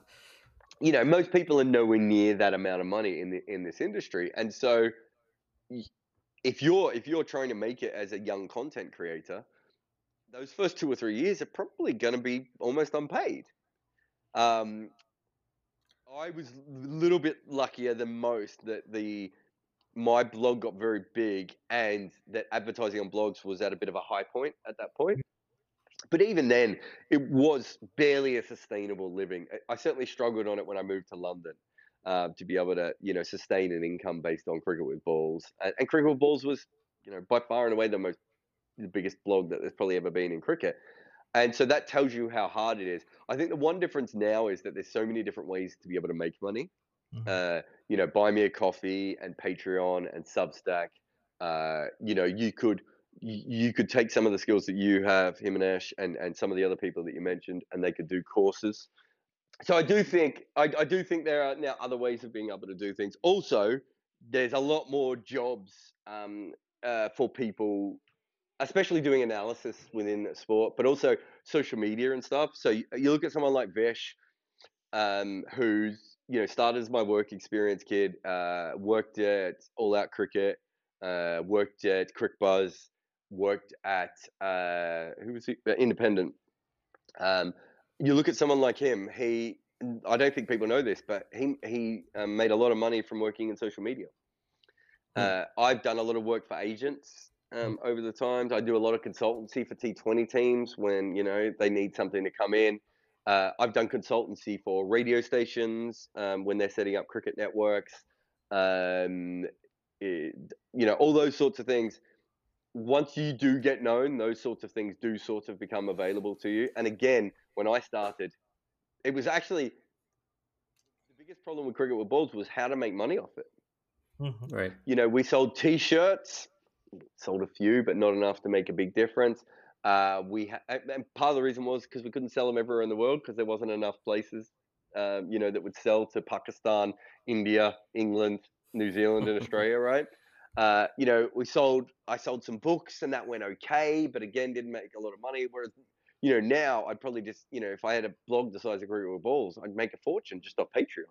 you know, most people are nowhere near that amount of money in the in this industry, and so if you're if you're trying to make it as a young content creator, those first two or three years are probably going to be almost unpaid. Um, I was a little bit luckier than most that the my blog got very big and that advertising on blogs was at a bit of a high point at that point. But even then, it was barely a sustainable living. I certainly struggled on it when I moved to London uh, to be able to, you know, sustain an income based on cricket with balls. And, and cricket with balls was, you know, by far and away the most the biggest blog that there's probably ever been in cricket. And so that tells you how hard it is. I think the one difference now is that there's so many different ways to be able to make money. Mm-hmm. Uh, you know, buy me a coffee and Patreon and Substack. Uh, you know, you could you could take some of the skills that you have, him and Ash, and, and some of the other people that you mentioned, and they could do courses. So I do think I, I do think there are now other ways of being able to do things. Also, there's a lot more jobs um, uh, for people, especially doing analysis within sport, but also social media and stuff. So you, you look at someone like Vesh, um, who's you know started as my work experience kid, uh, worked at All Out Cricket, uh, worked at Cricbuzz, worked at uh, who was he? Uh, Independent. Um, you look at someone like him. He, I don't think people know this, but he he um, made a lot of money from working in social media. Hmm. Uh, I've done a lot of work for agents um, hmm. over the times. I do a lot of consultancy for T20 teams when you know they need something to come in. Uh, I've done consultancy for radio stations um, when they're setting up cricket networks. Um, it, you know, all those sorts of things once you do get known, those sorts of things do sort of become available to you. And again, when I started, it was actually the biggest problem with cricket with balls was how to make money off it. Mm-hmm. Right. You know, we sold T-shirts, sold a few, but not enough to make a big difference. Uh, we ha- and part of the reason was because we couldn't sell them everywhere in the world because there wasn't enough places, um, you know, that would sell to Pakistan, India, England, New Zealand, and Australia, right? Uh, you know, we sold, I sold some books and that went okay, but again, didn't make a lot of money. Whereas, you know, now I'd probably just, you know, if I had a blog the size of with Balls, I'd make a fortune just off Patreon.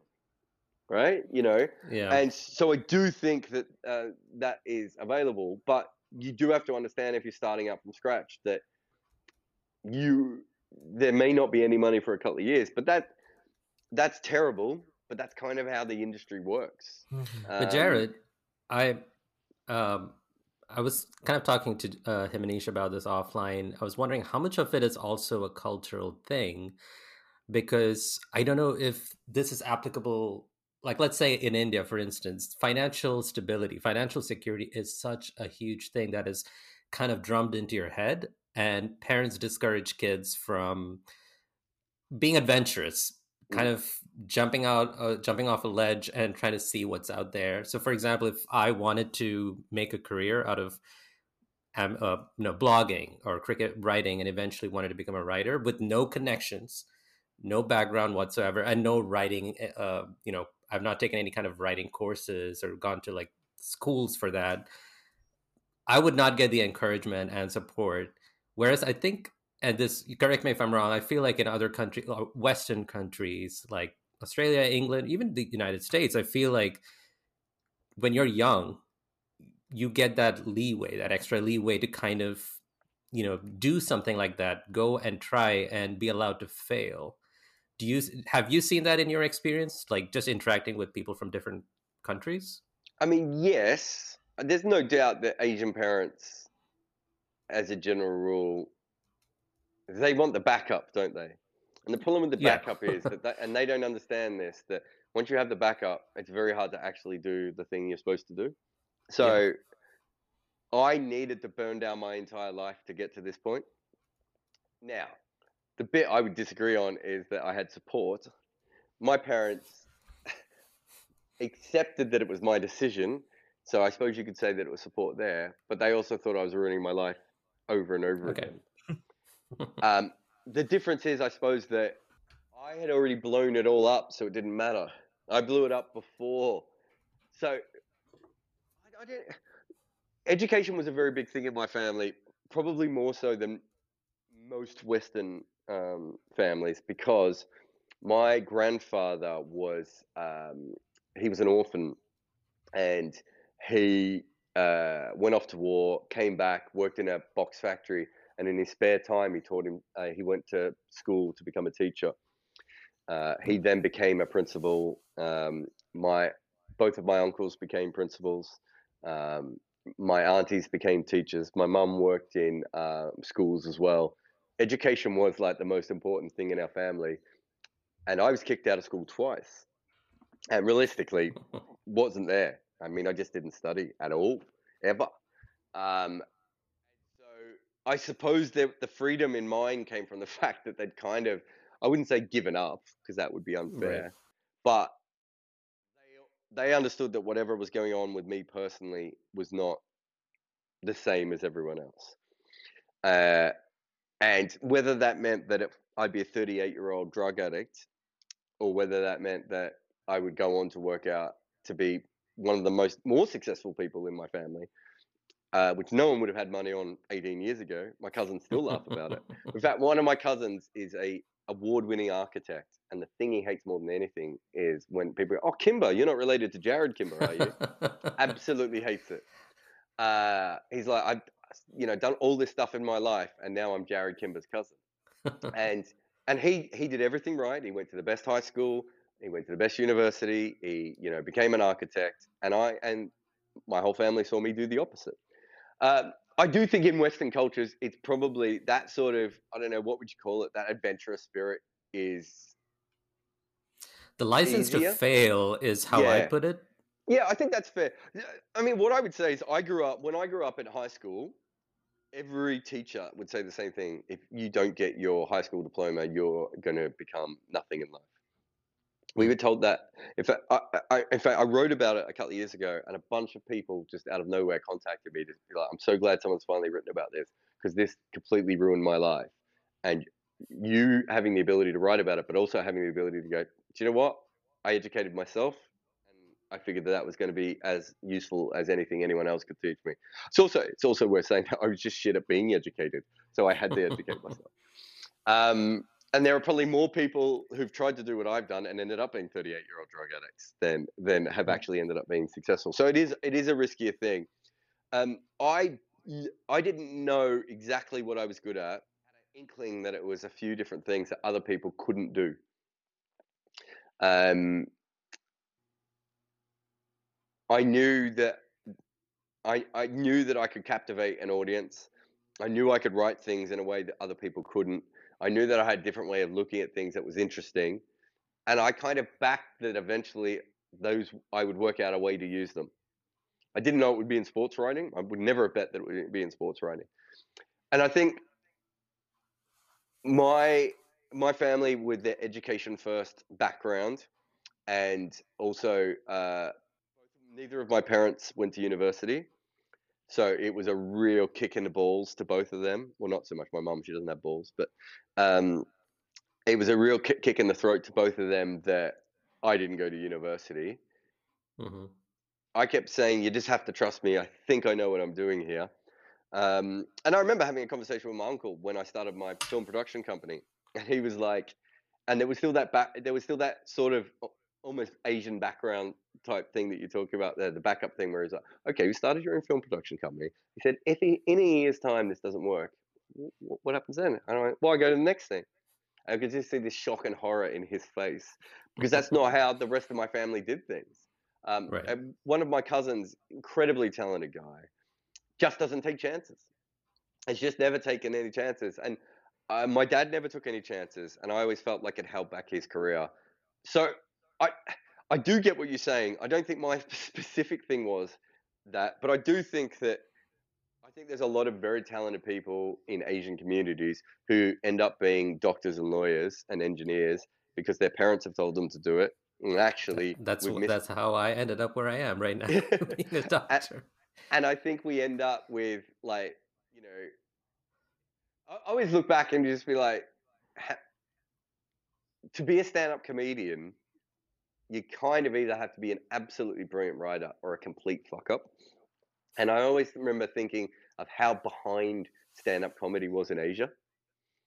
Right. You know, yeah. And so I do think that uh, that is available, but you do have to understand if you're starting up from scratch that you, there may not be any money for a couple of years, but that, that's terrible, but that's kind of how the industry works. Mm-hmm. Um, but Jarrod, I um, I was kind of talking to uh, Himanish about this offline. I was wondering how much of it is also a cultural thing, because I don't know if this is applicable. Like, let's say in India, for instance, financial stability, financial security is such a huge thing that is kind of drummed into your head, and parents discourage kids from being adventurous kind of jumping out uh, jumping off a ledge and trying to see what's out there. So for example if i wanted to make a career out of um, uh, you know blogging or cricket writing and eventually wanted to become a writer with no connections no background whatsoever and no writing eh, uh, you know i've not taken any kind of writing courses or gone to like schools for that. I would not get the encouragement and support. Whereas i think and this correct me if i'm wrong i feel like in other countries uh, western countries like australia england even the united states i feel like when you're young you get that leeway that extra leeway to kind of you know do something like that go and try and be allowed to fail do you have you seen that in your experience like just interacting with people from different countries i mean yes there's no doubt that asian parents as a general rule they want the backup, don't they? And the problem with the yeah. backup is that, that, and they don't understand this, that once you have the backup, it's very hard to actually do the thing you're supposed to do. So yeah. I needed to burn down my entire life to get to this point. Now, the bit I would disagree on is that I had support. My parents accepted that it was my decision. So I suppose you could say that it was support there, but they also thought I was ruining my life over and over okay. again um, the difference is, I suppose, that I had already blown it all up, so it didn't matter. I blew it up before. So I, I didn't, education was a very big thing in my family, probably more so than most Western um, families, because my grandfather was um, he was an orphan, and he uh, went off to war, came back, worked in a box factory, and in his spare time, he taught him. Uh, he went to school to become a teacher. Uh, he then became a principal. Um, my both of my uncles became principals. Um, my aunties became teachers. My mum worked in uh, schools as well. Education was like the most important thing in our family, and I was kicked out of school twice. And realistically, wasn't there. I mean, I just didn't study at all, ever. Um, I suppose that the freedom in mine came from the fact that they'd kind of, I wouldn't say given up because that would be unfair, right. but they they understood that whatever was going on with me personally was not the same as everyone else. Uh, and whether that meant that it, I'd be a 38 year old drug addict, or whether that meant that I would go on to work out to be one of the most more successful people in my family, uh, which no one would have had money on 18 years ago. My cousins still laugh about it. In fact, one of my cousins is a award-winning architect, and the thing he hates more than anything is when people go, "Oh, Kimber, you're not related to Jarrod Kimber, are you?" Absolutely hates it. Uh, he's like, I've, you know, done all this stuff in my life, and now I'm Jarrod Kimber's cousin. and and he he did everything right. He went to the best high school. He went to the best university. He you know became an architect, and I and my whole family saw me do the opposite. Um, I do think in Western cultures, it's probably that sort of I don't know what would you call it. That adventurous spirit is the license easier. to fail is how yeah. I put it. Yeah, I think that's fair. I mean, what I would say is, I grew up when I grew up in high school. Every teacher would say the same thing. If you don't get your high school diploma, you're going to become nothing in life we mm. were told that. In fact, I, I, in fact, I wrote about it a couple of years ago, and a bunch of people just out of nowhere contacted me to be like, "I'm so glad someone's finally written about this because this completely ruined my life." And you having the ability to write about it, but also having the ability to go, "Do you know what? I educated myself, I figured that that was going to be as useful as anything anyone else could teach me." It's also it's also worth saying that I was just shit at being educated, so I had to educate myself. Um, and there are probably more people who've tried to do what I've done and ended up being 38 year old drug addicts than than have mm. actually ended up being successful. So it is it is a riskier thing. Um, I I didn't know exactly what I was good at. Had an inkling that it was a few different things that other people couldn't do. Um, I knew that I I knew that I could captivate an audience. I knew I could write things in a way that other people couldn't. I knew that I had a different way of looking at things that was interesting. And I kind of backed that eventually those I would work out a way to use them. I didn't know it would be in sports writing. I would never have bet that it would be in sports writing. And I think my my family with their education first background and also uh, neither of my parents went to university so it was a real kick in the balls to both of them. Well, not so much my mum; she doesn't have balls, but um, it was a real kick, kick in the throat to both of them that I didn't go to university. Mm-hmm. I kept saying, "You just have to trust me. I think I know what I'm doing here." Um, and I remember having a conversation with my uncle when I started my film production company, and he was like, and there was still that back, there was still that sort of almost Asian background type thing that you're talking about there, the backup thing where he's like, okay, you started your own film production company. He said, if he, in a year's time this doesn't work, what happens then? And I went, well, I go to the next thing. I could just see this shock and horror in his face because that's not how the rest of my family did things. Um, right. One of my cousins, incredibly talented guy, just doesn't take chances. Has just never taken any chances. And uh, my dad never took any chances. And I always felt like it held back his career. So I I do get what you're saying. I don't think my specific thing was that, but I do think that I think there's a lot of very talented people in Asian communities who end up being doctors and lawyers and engineers because their parents have told them to do it. And actually, that's missed... that's how I ended up where I am right now, being a doctor. And, and I think we end up with like, you know, I always look back and just be like, to be a stand-up comedian you kind of either have to be an absolutely brilliant writer or a complete fuck up. And I always remember thinking of how behind stand up comedy was in Asia.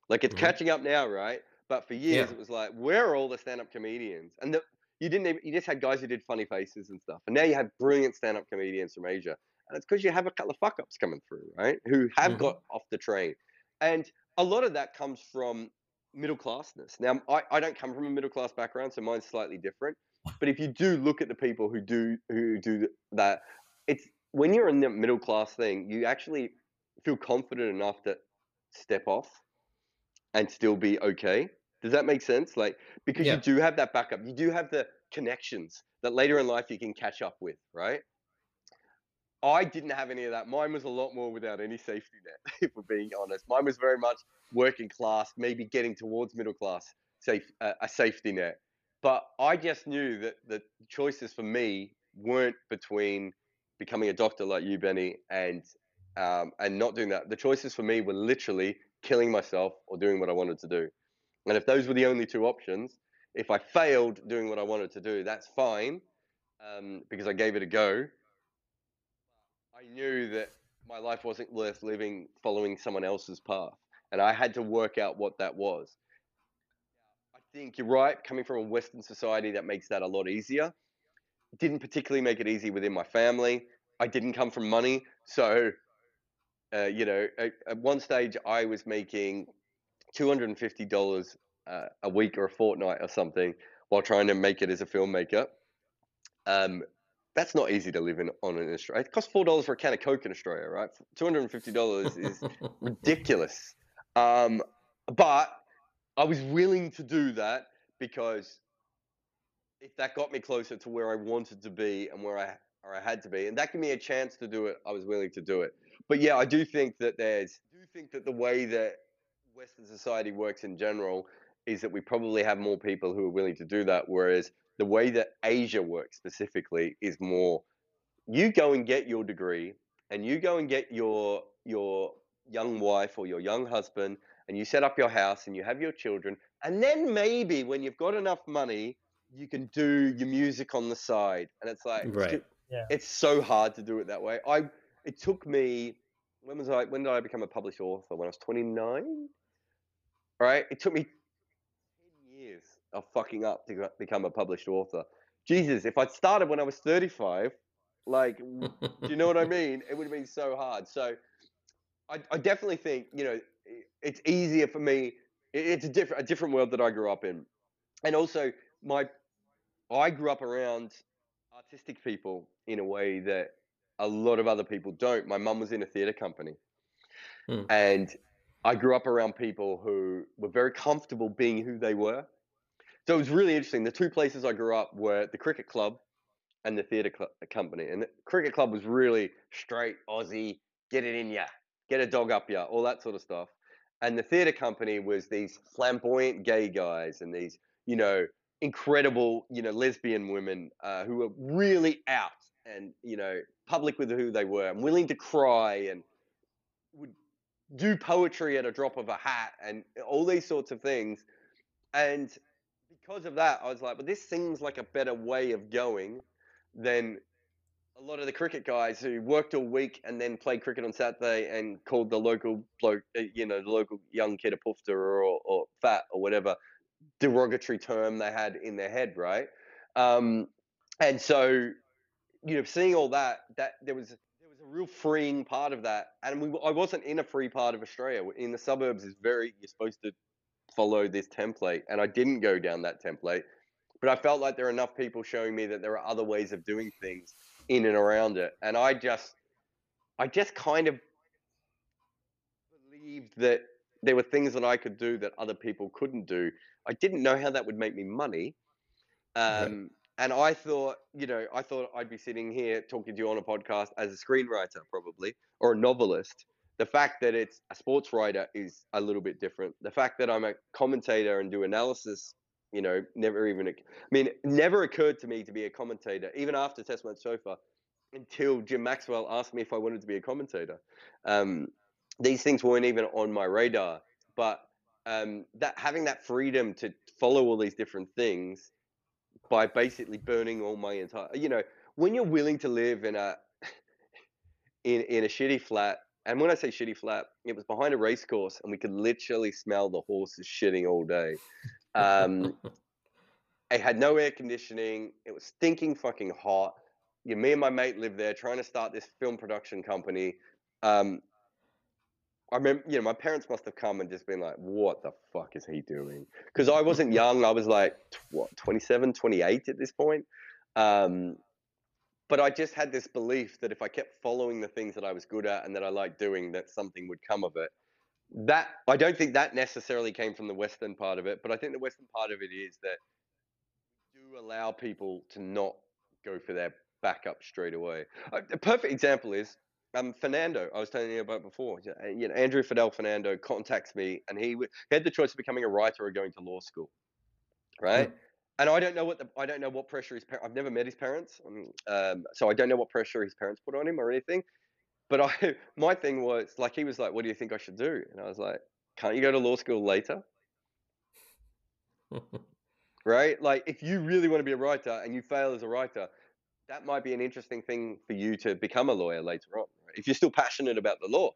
Like it's mm-hmm. catching up now, right? But for years yeah. it was like, where are all the stand up comedians? And the, you didn't even, you just had guys who did funny faces and stuff. And now you have brilliant stand up comedians from Asia. And it's because you have a couple of fuck ups coming through, right? Who have mm-hmm. got off the train. And a lot of that comes from middle classness. Now, I, I don't come from a middle class background, so mine's slightly different. But if you do look at the people who do who do that, it's when you're in the middle class thing, you actually feel confident enough to step off and still be okay. Does that make sense? Like because yeah. you do have that backup, you do have the connections that later in life you can catch up with, right? I didn't have any of that. Mine was a lot more without any safety net, if we're being honest. Mine was very much working class, maybe getting towards middle class, safe uh, a safety net. But I just knew that the choices for me weren't between becoming a doctor like you, Benny, and um, and not doing that. The choices for me were literally killing myself or doing what I wanted to do. And if those were the only two options, if I failed doing what I wanted to do, that's fine um, because I gave it a go. I knew that my life wasn't worth living following someone else's path, and I had to work out what that was. Think you're right. Coming from a Western society, that makes that a lot easier. Didn't particularly make it easy within my family. I didn't come from money, so uh, you know, at, at, one stage I was making two hundred and fifty dollars uh, a week or a fortnight or something while trying to make it as a filmmaker. Um, that's not easy to live in on in Australia. It costs four dollars for a can of Coke in Australia, right? Two hundred and fifty dollars is ridiculous. Um, but I was willing to do that because if that got me closer to where I wanted to be and where I or I had to be, and that gave me a chance to do it, I was willing to do it. But yeah, I do think that there's, I do think that the way that Western society works in general is that we probably have more people who are willing to do that, whereas the way that Asia works specifically is more, you go and get your degree, and you go and get your your young wife or your young husband, and you set up your house, and you have your children, and then maybe when you've got enough money, you can do your music on the side, and it's like, right. Yeah. It's so hard to do it that way. I it took me when was I when did I become a published author? When I was 29? Right? It took me 10 years of fucking up to become a published author. Jesus, if I'd started when I was 35, like do you know what I mean? It would have been so hard. So I, I definitely think, you know, it's easier for me. It's a different a different world that I grew up in. And also my I grew up around artistic people in a way that a lot of other people don't. My mum was in a theatre company, hmm. and I grew up around people who were very comfortable being who they were. So it was really interesting. The two places I grew up were the cricket club and the theatre cl- company. And the cricket club was really straight Aussie, get it in ya, get a dog up ya, all that sort of stuff. And the theatre company was these flamboyant gay guys and these, you know, incredible, you know, lesbian women uh, who were really out and you know public with who they were and willing to cry and would do poetry at a drop of a hat and all these sorts of things. And because of that, I was like, but this seems like a better way of going than a lot of the cricket guys who worked all week and then played cricket on Saturday and called the local bloke, uh, you know, the local young kid a poofter or, or fat or whatever derogatory term they had in their head, right? Um, and so you know, seeing all that, that there was there was a real freeing part of that, and we, I wasn't in a free part of Australia. In the suburbs, is very you're supposed to follow this template, and I didn't go down that template. But I felt like there are enough people showing me that there are other ways of doing things in and around it, and I just, I just kind of believed that there were things that I could do that other people couldn't do. I didn't know how that would make me money. Um, and I thought, you know, I thought I'd be sitting here talking to you on a podcast as a screenwriter, probably, or a novelist. The fact that it's a sports writer is a little bit different. The fact that I'm a commentator and do analysis, you know, never even, I mean, never occurred to me to be a commentator, even after Test Match Sofa, until Jim Maxwell asked me if I wanted to be a commentator. Um, these things weren't even on my radar, but um, that having that freedom to follow all these different things by basically burning all my entire you know when you're willing to live in a in in a shitty flat and when I say shitty flat, it was behind a race course, and we could literally smell the horses shitting all day. Um, it had no air conditioning. It was stinking fucking hot. You, me and my mate lived there, trying to start this film production company. Um, I remember, you know, my parents must have come and just been like, what the fuck is he doing? Because I wasn't young. I was like, what, 27, 28 at this point. Um, but I just had this belief that if I kept following the things that I was good at and that I liked doing, that something would come of it. That I don't think that necessarily came from the Western part of it, but I think the Western part of it is that do allow people to not go for their backup straight away. A perfect example is um, Fernando, I was telling you about before. You know, Andrew Fidel Fernando contacts me, and he, he had the choice of becoming a writer or going to law school, right? Mm. And I don't know what the I don't know what pressure his parents. I've never met his parents, um, um, so I don't know what pressure his parents put on him or anything. But I, my thing was like, he was like, "What do you think I should do?" And I was like, "Can't you go to law school later?" right? Like, if you really want to be a writer and you fail as a writer, that might be an interesting thing for you to become a lawyer later on. Right? If you're still passionate about the law.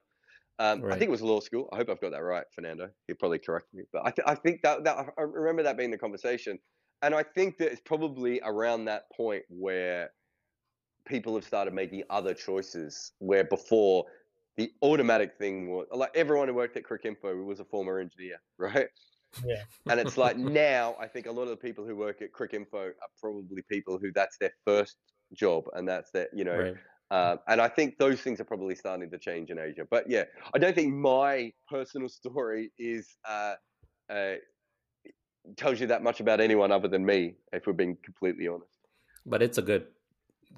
Um, right. I think it was law school. I hope I've got that right, Fernando. He'll probably correct me, but I, th- I think that, that I remember that being the conversation, and I think that it's probably around that point where people have started making other choices. Where before the automatic thing was like everyone who worked at Cricinfo was a former engineer, right? Yeah. And it's like now I think a lot of the people who work at Cricinfo are probably people who that's their first job and that's their you know right. uh, and I think those things are probably starting to change in Asia. But yeah, I don't think my personal story is uh, uh, tells you that much about anyone other than me, if we're being completely honest. But it's a good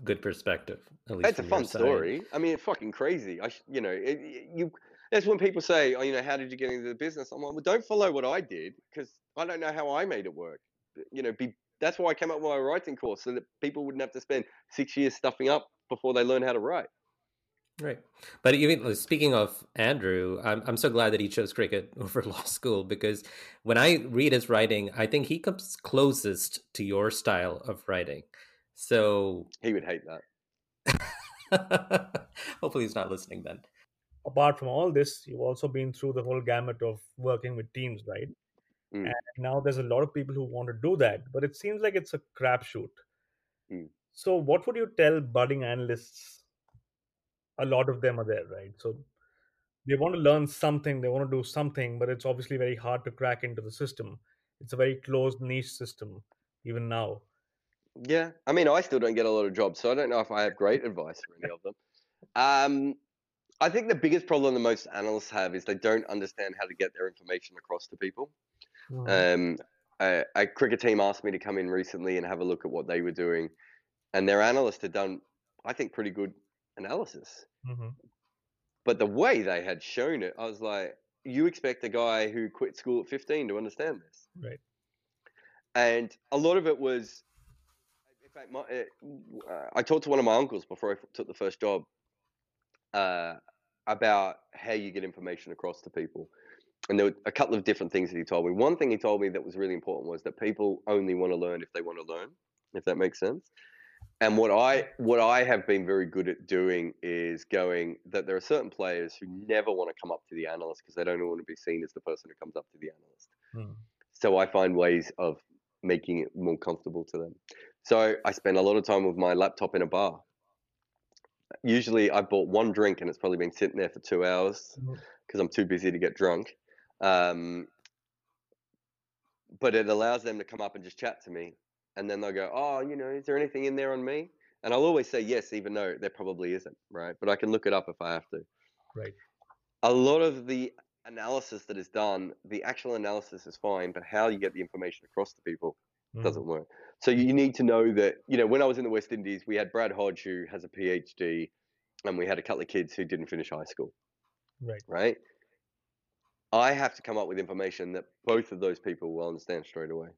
good perspective. At least it's a fun story. I mean, it's fucking crazy. I, sh- you know, it, you. That's when people say, "Oh, you know, how did you get into the business?" I'm like, "Well, don't follow what I did because I don't know how I made it work." You know, be that's why I came up with my writing course so that people wouldn't have to spend six years stuffing up before they learn how to write. Right. But even speaking of Andrew, I'm I'm so glad that he chose cricket over law school because when I read his writing, I think he comes closest to your style of writing. So he would hate that. Hopefully, he's not listening then. Apart from all this, you've also been through the whole gamut of working with teams, right? Mm. And now there's a lot of people who want to do that, but it seems like it's a crapshoot. Mm. So, what would you tell budding analysts? A lot of them are there, right? So, they want to learn something, they want to do something, but it's obviously very hard to crack into the system. It's a very closed niche system, even now. Yeah, I mean, I still don't get a lot of jobs, so I don't know if I have great advice for any of them. Um, I think the biggest problem that most analysts have is they don't understand how to get their information across to people. Um, a, a, cricket team asked me to come in recently and have a look at what they were doing, and their analyst had done, I think, pretty good analysis. Mm-hmm. But the way they had shown it, I was like, you expect a guy who quit school at 15 to understand this. Right. And a lot of it was fact, my, uh, I talked to one of my uncles before I took the first job uh, about how you get information across to people. And there were a couple of different things that he told me. One thing he told me that was really important was that people only want to learn if they want to learn, if that makes sense. And what I what I have been very good at doing is going that there are certain players who never want to come up to the analyst because they don't want to be seen as the person who comes up to the analyst. Hmm. So I find ways of making it more comfortable to them. So I spend a lot of time with my laptop in a bar. Usually I bought one drink and it's probably been sitting there for two hours because mm-hmm. I'm too busy to get drunk. Um, but it allows them to come up and just chat to me. And then they'll go, oh, you know, is there anything in there on me? And I'll always say yes, even though there probably isn't, right? But I can look it up if I have to. Right. A lot of the analysis that is done, the actual analysis is fine, but how you get the information across to people mm. doesn't work. So you need to know that, you know, when I was in the West Indies, we had Brad Hodge, who has a PhD, and we had a couple of kids who didn't finish high school. Right. Right. I have to come up with information that both of those people will understand straight away.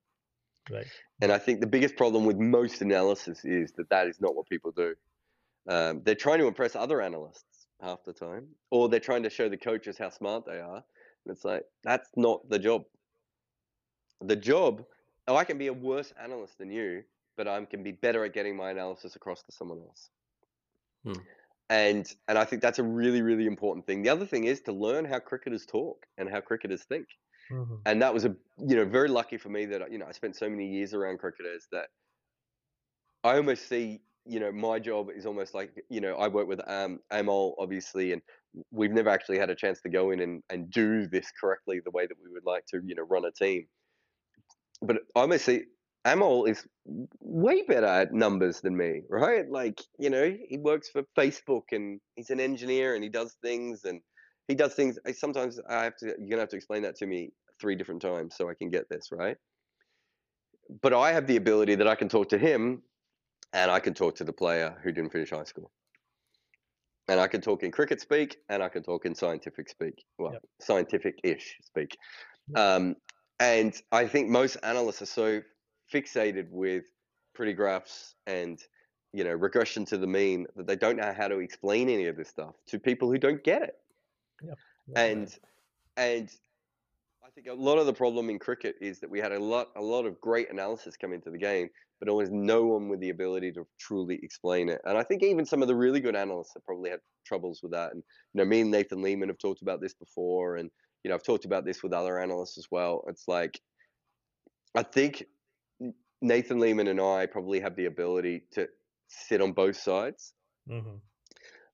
Right. And I think the biggest problem with most analysis is that that is not what people do. Um, they're trying to impress other analysts half the time, or they're trying to show the coaches how smart they are. And it's like, that's not the job. The job oh, I can be a worse analyst than you, but I can be better at getting my analysis across to someone else. Hmm. And and I think that's a really really important thing. The other thing is to learn how cricketers talk and how cricketers think. Mm-hmm. And that was a you know very lucky for me that you know I spent so many years around cricketers that I almost see you know my job is almost like you know I work with um, Amol obviously and we've never actually had a chance to go in and, and do this correctly the way that we would like to you know run a team but obviously Amol is way better at numbers than me, right? Like, you know, he works for Facebook and he's an engineer and he does things and he does things. Sometimes I have to, you're going to have to explain that to me three different times so I can get this, right? But I have the ability that I can talk to him and I can talk to the player who didn't finish high school. And I can talk in cricket speak and I can talk in scientific speak. Well, yep. scientific ish speak. Um, and I think most analysts are so fixated with pretty graphs and you know, regression to the mean that they don't know how to explain any of this stuff to people who don't get it. Yep. And and I think a lot of the problem in cricket is that we had a lot a lot of great analysis come into the game, but almost no one with the ability to truly explain it. And I think even some of the really good analysts have probably had troubles with that. And you know, me and Nathan Leamon have talked about this before, and you know, I've talked about this with other analysts as well. It's like I think Nathan Leamon and I probably have the ability to sit on both sides. hmm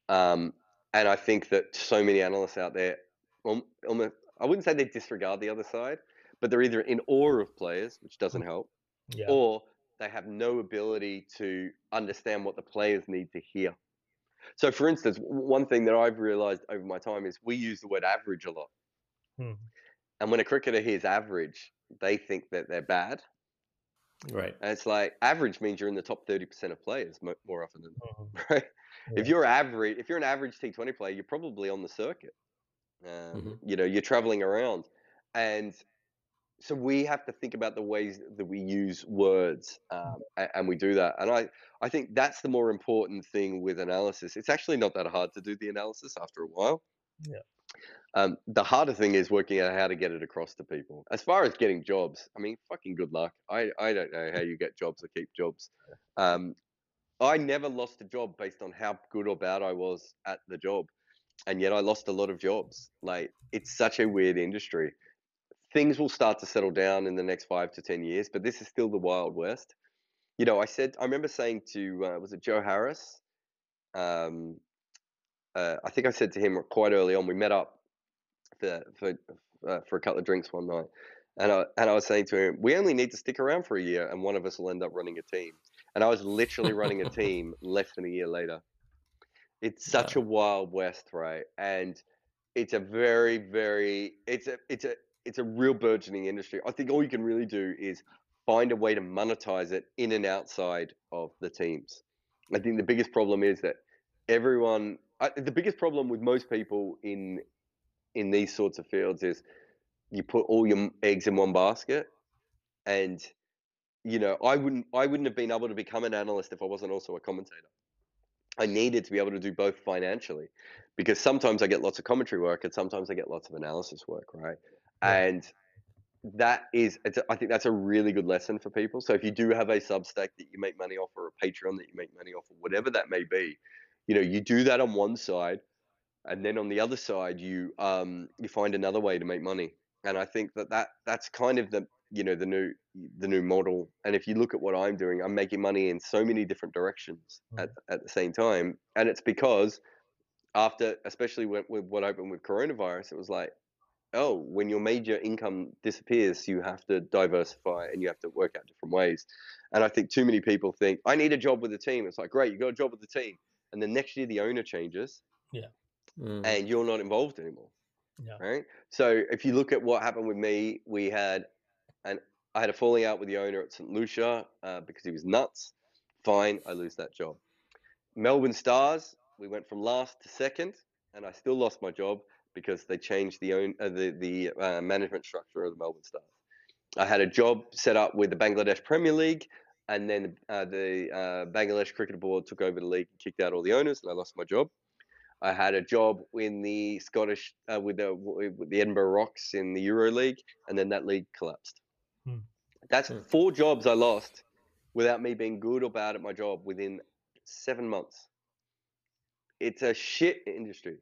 Um, and I think that so many analysts out there, almost, I wouldn't say they disregard the other side, but they're either in awe of players, which doesn't help, Yeah. or they have no ability to understand what the players need to hear. So, for instance, one thing that I've realized over my time is we use the word average a lot. Hmm. And when a cricketer hears average, they think that they're bad. Right. And it's like average means you're in the top 30% of players more often than not, right? Yeah. If you're average, if you're an average T20 player, you're probably on the circuit. Um, Mhm. You know, you're traveling around. And so we have to think about the ways that we use words um, a- and we do that. And I, I think that's the more important thing with analysis. It's actually not that hard to do the analysis after a while. Yeah. Um, the harder thing is working out how to get it across to people. As far as getting jobs, I mean, fucking good luck. I, I don't know how you get jobs or keep jobs. Um, I never lost a job based on how good or bad I was at the job. And yet I lost a lot of jobs. Like, it's such a weird industry. Things will start to settle down in the next five to 10 years, but this is still the Wild West. You know, I said, I remember saying to, uh, was it Joe Harris? Um, uh, I think I said to him quite early on, we met up for for uh, for a couple of drinks one night, and I and I was saying to him, we only need to stick around for a year, and one of us will end up running a team. And I was literally running a team less than a year later. It's such a wild west, right? And it's a very, very it's a it's a it's a real burgeoning industry. I think all you can really do is find a way to monetize it in and outside of the teams. I think the biggest problem is that everyone I, the biggest problem with most people in in these sorts of fields is you put all your eggs in one basket and you know i wouldn't i wouldn't have been able to become an analyst if i wasn't also a commentator. I needed to be able to do both financially because sometimes i get lots of commentary work and sometimes i get lots of analysis work right? Yeah. and that is it's a, i think that's a really good lesson for people. So if you do have a substack that you make money off or a patreon that you make money off or whatever that may be you know you do that on one side and then on the other side you um you find another way to make money. And i think that that that's kind of the you know the new the new model. And if you look at what i'm doing i'm making money in so many different directions at, at the same time. And it's because after especially with, with what happened with coronavirus it was like oh when your major income disappears you have to diversify and you have to work out different ways. And i think too many people think i need a job with the team. It's like great you got a job with the team. And then next year the owner changes Mhm. and you're not involved anymore Yeah. right? So if you look at what happened with me we had and i had a falling out with the owner at st lucia uh, because he was nuts. Fine i lose that job. Melbourne stars we went from last to second and i still lost my job because they changed the own uh, the the uh, management structure of the melbourne stars. I had a job set up with the bangladesh premier league and then uh, the uh, bangladesh cricket board took over the league and kicked out all the owners and i lost my job I had a job in the Scottish uh, with the with the Edinburgh Rocks in the Euro League, and then that league collapsed. Hmm. That's Hmm. four jobs I lost without me being good or bad at my job within seven months. It's a shit industry.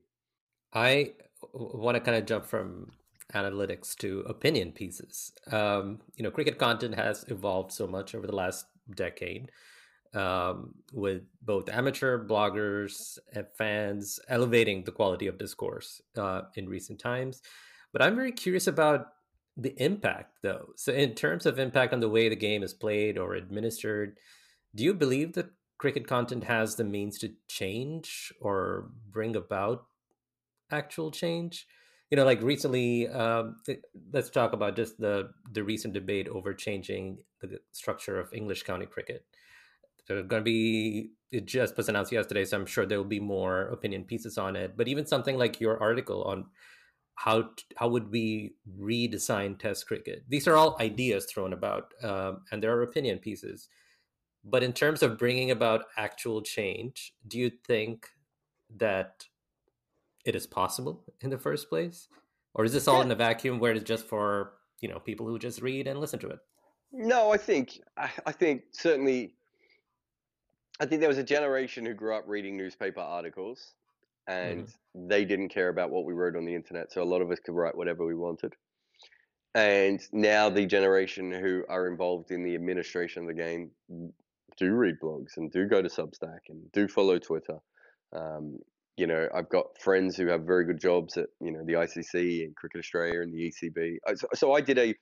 I want to kind of jump from analytics to opinion pieces. Um, you know, cricket content has evolved so much over the last decade, um, with both amateur bloggers and fans elevating the quality of discourse uh, in recent times. But I'm very curious about the impact, though. So, in terms of impact on the way the game is played or administered, do you believe that cricket content has the means to change or bring about actual change? You know, like recently, um, let's talk about just the the recent debate over changing the structure of English county cricket. There's going to be it just was announced yesterday, so I'm sure there will be more opinion pieces on it. But even something like your article on how t- how would we redesign Test cricket? These are all ideas thrown about, um, and there are opinion pieces. But in terms of bringing about actual change, do you think that it is possible in the first place? Or is this all yeah. in a vacuum where it's just for, you know, people who just read and listen to it? No, I think I think certainly I think there was a generation who grew up reading newspaper articles and mm-hmm. they didn't care about what we wrote on the internet. So a lot of us could write whatever we wanted. And now the generation who are involved in the administration of the game do read blogs and do go to Substack and do follow Twitter. Um, you know, I've got friends who have very good jobs at you know the ICC and Cricket Australia and the ECB. So, so I did a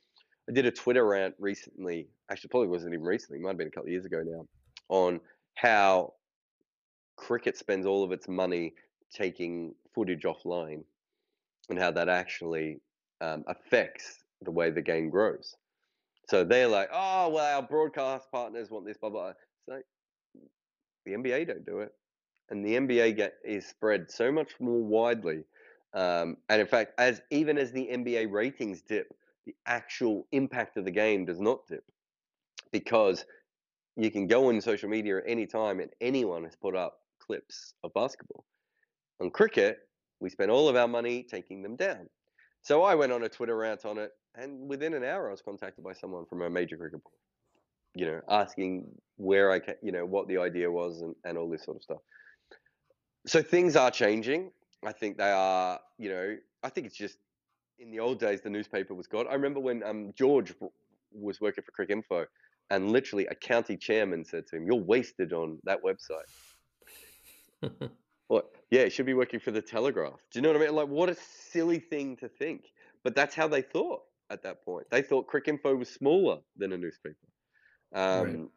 I did a Twitter rant recently. Actually, probably wasn't even recently. It might have been a couple of years ago now. On how cricket spends all of its money taking footage offline, and how that actually um, affects the way the game grows. So they're like, oh well, our broadcast partners want this, blah blah. So the NBA don't do it, and the NBA get is spread so much more widely. Um, and in fact, as even as the NBA ratings dip, the actual impact of the game does not dip because you can go on social media at any time and anyone has put up clips of basketball. On cricket, we spend all of our money taking them down. So I went on a Twitter rant on it, and within an hour, I was contacted by someone from a major cricket board, you know, asking where I, you know, what the idea was and, and all this sort of stuff. So things are changing. I think they are, you know, I think it's just in the old days the newspaper was God. I remember when um, George was working for Cricinfo, and literally a county chairman said to him, "You're wasted on that website." what? Yeah, it should be working for the Telegraph. Do you know what I mean? Like, what a silly thing to think. But that's how they thought at that point. They thought Cricinfo was smaller than a newspaper. Um, right.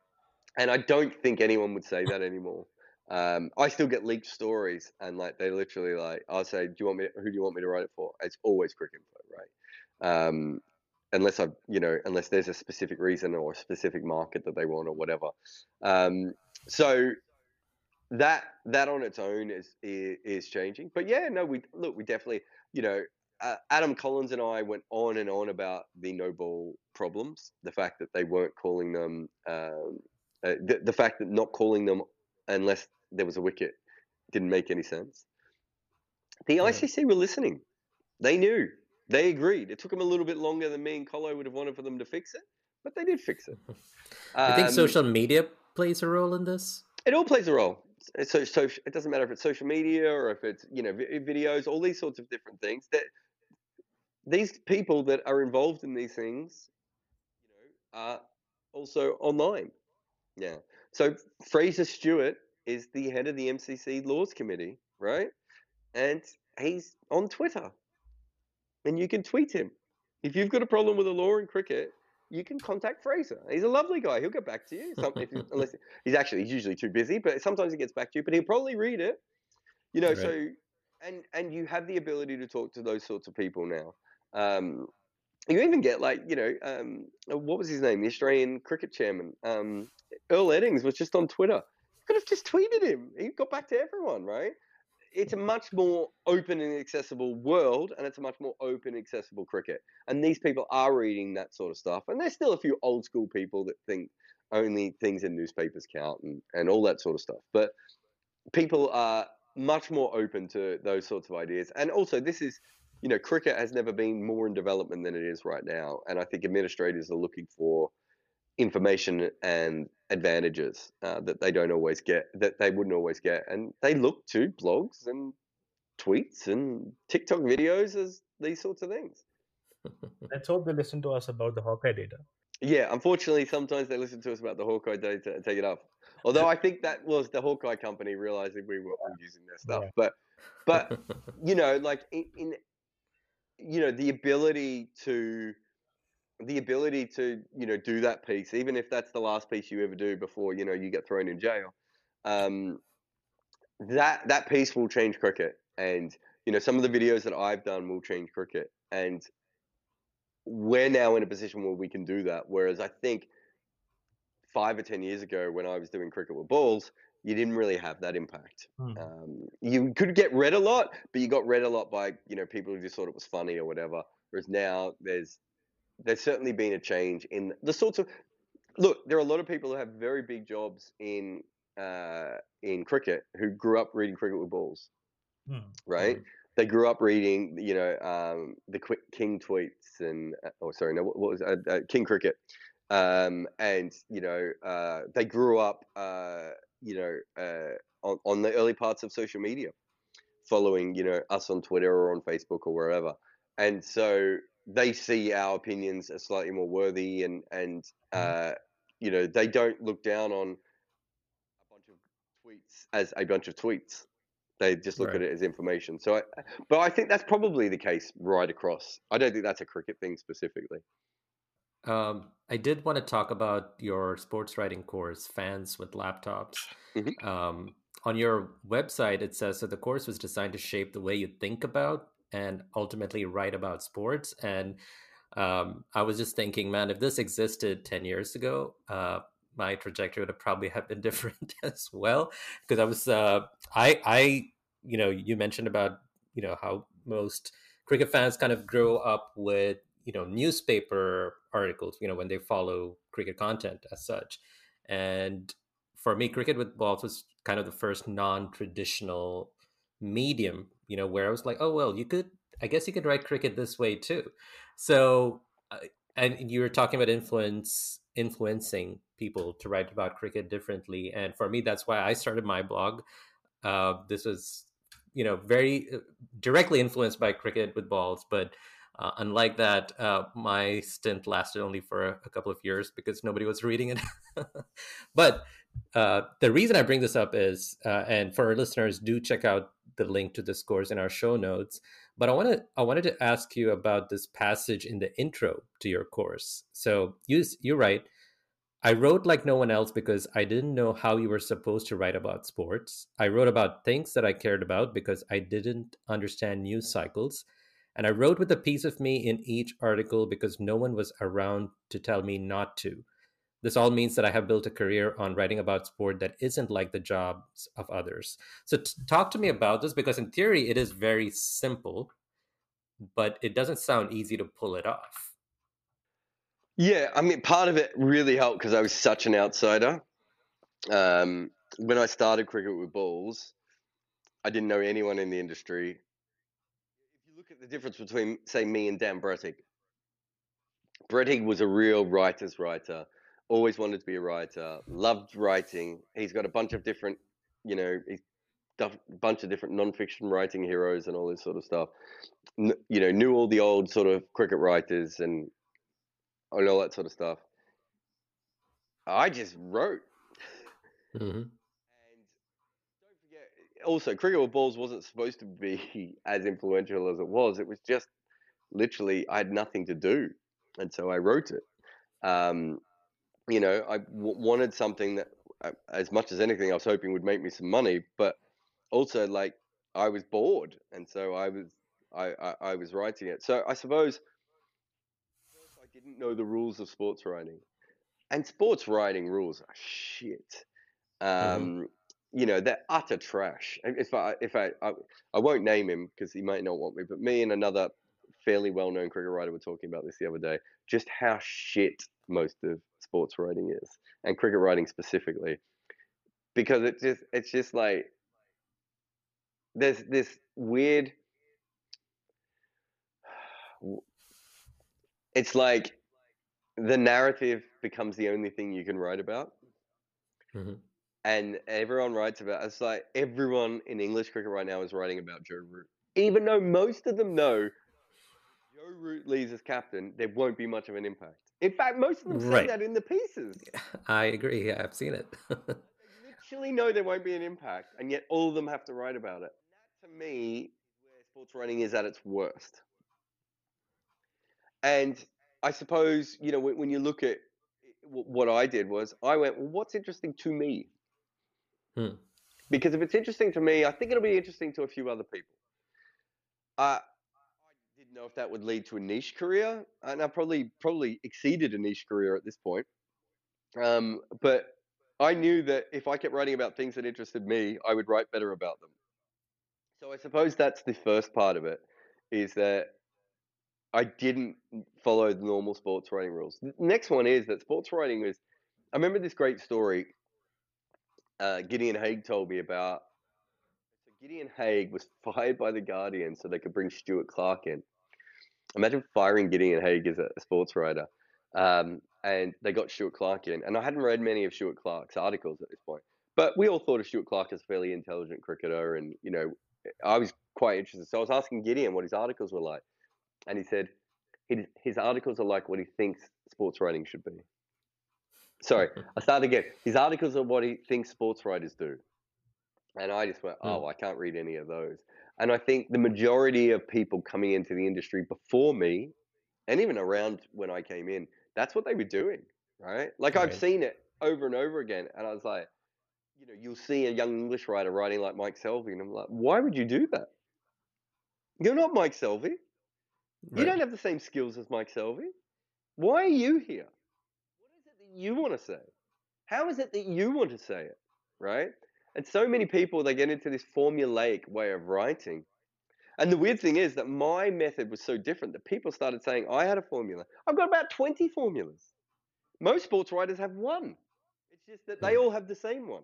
And I don't think anyone would say that anymore. Um, I still get leaked stories, and like they literally like I'll say, "Do you want me? Who do you want me to write it for?" It's always Cricinfo, right? Um, unless I, you know, unless there's a specific reason or a specific market that they want or whatever. Um, so that that on its own is, is, is changing. But yeah, no, we look, we definitely, you know, uh, Adam Collins and I went on and on about the no ball problems, the fact that they weren't calling them, um, uh, the, the fact that not calling them unless there was a wicket didn't make any sense. The. ICC were listening. They knew. They agreed. It took them a little bit longer than me and Colo would have wanted for them to fix it, but they did fix it. I think um, social media plays a role in this. It all plays a role. So, so it doesn't matter if it's social media or if it's you know videos, all these sorts of different things. That these people that are involved in these things, you know, are also online. Yeah. So Fraser Stewart is the head of the MCC Laws Committee, right? And he's on Twitter, and you can tweet him. If you've got a problem with a law in cricket, you can contact Fraser. He's a lovely guy. He'll get back to you. Some, if, unless he's actually he's usually too busy, but sometimes he gets back to you. But he'll probably read it. You know, right. so and and you have the ability to talk to those sorts of people now. Um, you even get like you know um, what was his name? The Australian cricket chairman, um, Earl Eddings, was just on Twitter. You could have just tweeted him. He got back to everyone, right? It's a much more open and accessible world, and it's a much more open, and accessible cricket. And these people are reading that sort of stuff. And there's still a few old school people that think only things in newspapers count and, and all that sort of stuff. But people are much more open to those sorts of ideas. And also, this is, you know, cricket has never been more in development than it is right now. And I think administrators are looking for information and advantages uh, that they don't always get, that they wouldn't always get. And they look to blogs and tweets and TikTok videos as these sorts of things. Let's hope they listen to us about the Hawkeye data. Yeah, unfortunately, sometimes they listen to us about the Hawkeye data and take it up. Although I think that was the Hawkeye company realizing we were using their stuff. Yeah. But, but you know, like in, in, you know, the ability to the ability to you know do that piece, even if that's the last piece you ever do before you know you get thrown in jail, um, that that piece will change cricket. And you know some of the videos that I've done will change cricket. And we're now in a position where we can do that. Whereas I think five or ten years ago, when I was doing cricket with balls, you didn't really have that impact. Hmm. Um, you could get read a lot, but you got read a lot by you know people who just thought it was funny or whatever. Whereas now there's there's certainly been a change in the sorts of look, there are a lot of people who have very big jobs in uh, in cricket who grew up reading cricket with balls, Hmm. right? They grew up reading, you know, um, the King tweets and uh, oh, sorry, no, what, what was uh, uh, King Cricket, um, and you know, uh, they grew up, uh, you know, uh, on on the early parts of social media, following, you know, us on Twitter or on Facebook or wherever, and so they see our opinions as slightly more worthy, and and Mhm. uh, you know, they don't look down on a bunch of tweets as a bunch of tweets. They just look Right. at it as information. So, I, but I think that's probably the case right across. I don't think that's a cricket thing specifically. Um, I did want to talk about your sports writing course, Fans with Laptops. Mhm. Um, on your website, it says that the course was designed to shape the way you think about and ultimately write about sports. And um, I was just thinking, man, if this existed 10 years ago, uh, my trajectory would have probably have been different as well. Because I was, uh, I, I, you know, you mentioned about, you know, how most cricket fans kind of grow up with you know newspaper articles you know when they follow cricket content as such and for me cricket with balls was kind of the first non-traditional medium you know where i was like oh well you could i guess you could write cricket this way too so uh, and you were talking about influence influencing people to write about cricket differently and for me that's why i started my blog uh, this was you know very uh, directly influenced by cricket with balls but uh, unlike that, uh, my stint lasted only for a, a, couple of years because nobody was reading it. but uh, the reason I bring this up is, uh, and for our listeners, do check out the link to this course in our show notes. But I want to, I wanted to ask you about this passage in the intro to your course. So you, you write, I wrote like no one else because I didn't know how you were supposed to write about sports. I wrote about things that I cared about because I didn't understand news cycles. And I wrote with a piece of me in each article because no one was around to tell me not to. This all means that I have built a career on writing about sport that isn't like the jobs of others. So, t- talk to me about this because, in theory, it is very simple, but it doesn't sound easy to pull it off. Yeah, I mean, part of it really helped because I was such an outsider. Um, when I started cricket with balls, I didn't know anyone in the industry. If you look at the difference between, say, me and Dan Brettig, Brettig was a real writer's writer, always wanted to be a writer, loved writing. He's got a bunch of different, you know, he's a bunch of different non-fiction writing heroes and all this sort of stuff. N- you know, knew all the old sort of cricket writers and and all that sort of stuff. I just wrote. Mm-hmm. And don't forget, also, Cricket with Balls wasn't supposed to be as influential as it was. It was just literally, I had nothing to do. And so I wrote it. Um, you know, I w- wanted something that, uh, as much as anything, I was hoping would make me some money, but also, like, I was bored. And so I was. I, I, I was writing it. So I suppose I didn't know the rules of sports writing, and sports writing rules are shit. Um, mm-hmm. You know, they're utter trash. If I if I I, I won't name him because he might not want me, but me and another fairly well-known cricket writer were talking about this the other day. Just how shit most of sports writing is, and cricket writing specifically, because it's just it's just like there's this weird it's like the narrative becomes the only thing you can write about. Mm-hmm. And everyone writes about it's like everyone in English cricket right now is writing about Joe Root. Even though most of them know Joe Root leaves as captain, there won't be much of an impact. In fact, most of them say right. that in the pieces. I agree. Yeah, I've seen it. they literally know there won't be an impact, and yet all of them have to write about it. That, to me, where sports writing is at its worst. And I suppose, you know, when you look at what I did was I went, well, what's interesting to me? Hmm. Because if it's interesting to me, I think it'll be interesting to a few other people. Uh, didn't know if that would lead to a niche career, and I probably probably exceeded a niche career at this point. Um, but I knew that if I kept writing about things that interested me, I would write better about them. So I suppose that's the first part of it, is that I didn't follow the normal sports writing rules. The next one is that sports writing is I remember this great story. Uh, Gideon Haigh told me about. So Gideon Haigh was fired by the Guardian so they could bring Stuart Clark in. Imagine firing Gideon Haigh as a sports writer. Um, and they got Stuart Clark in. And I hadn't read many of Stuart Clark's articles at this point, but we all thought of Stuart Clark as a fairly intelligent cricketer. And, you know, I was quite interested. So I was asking Gideon what his articles were like. And he said his, his articles are like what he thinks sports writing should be. Sorry, I start again. His articles are what he thinks sports writers do. And I just went, oh, I can't read any of those. And I think the majority of people coming into the industry before me, and even around when I came in, that's what they were doing, right? Like I've seen it over and over again. And I was like, you know, you'll see a young English writer writing like Mike Selvey, and I'm like, why would you do that? You're not Mike Selvey. You don't have the same skills as Mike Selvey. Why are you here? What is it that you want to say? How is it that you want to say it? Right? And so many people they get into this formulaic way of writing. And the weird thing is that my method was so different that people started saying I had a formula. I've got about 20 formulas. Most sports writers have one. It's just that they Hmm. all have the same one.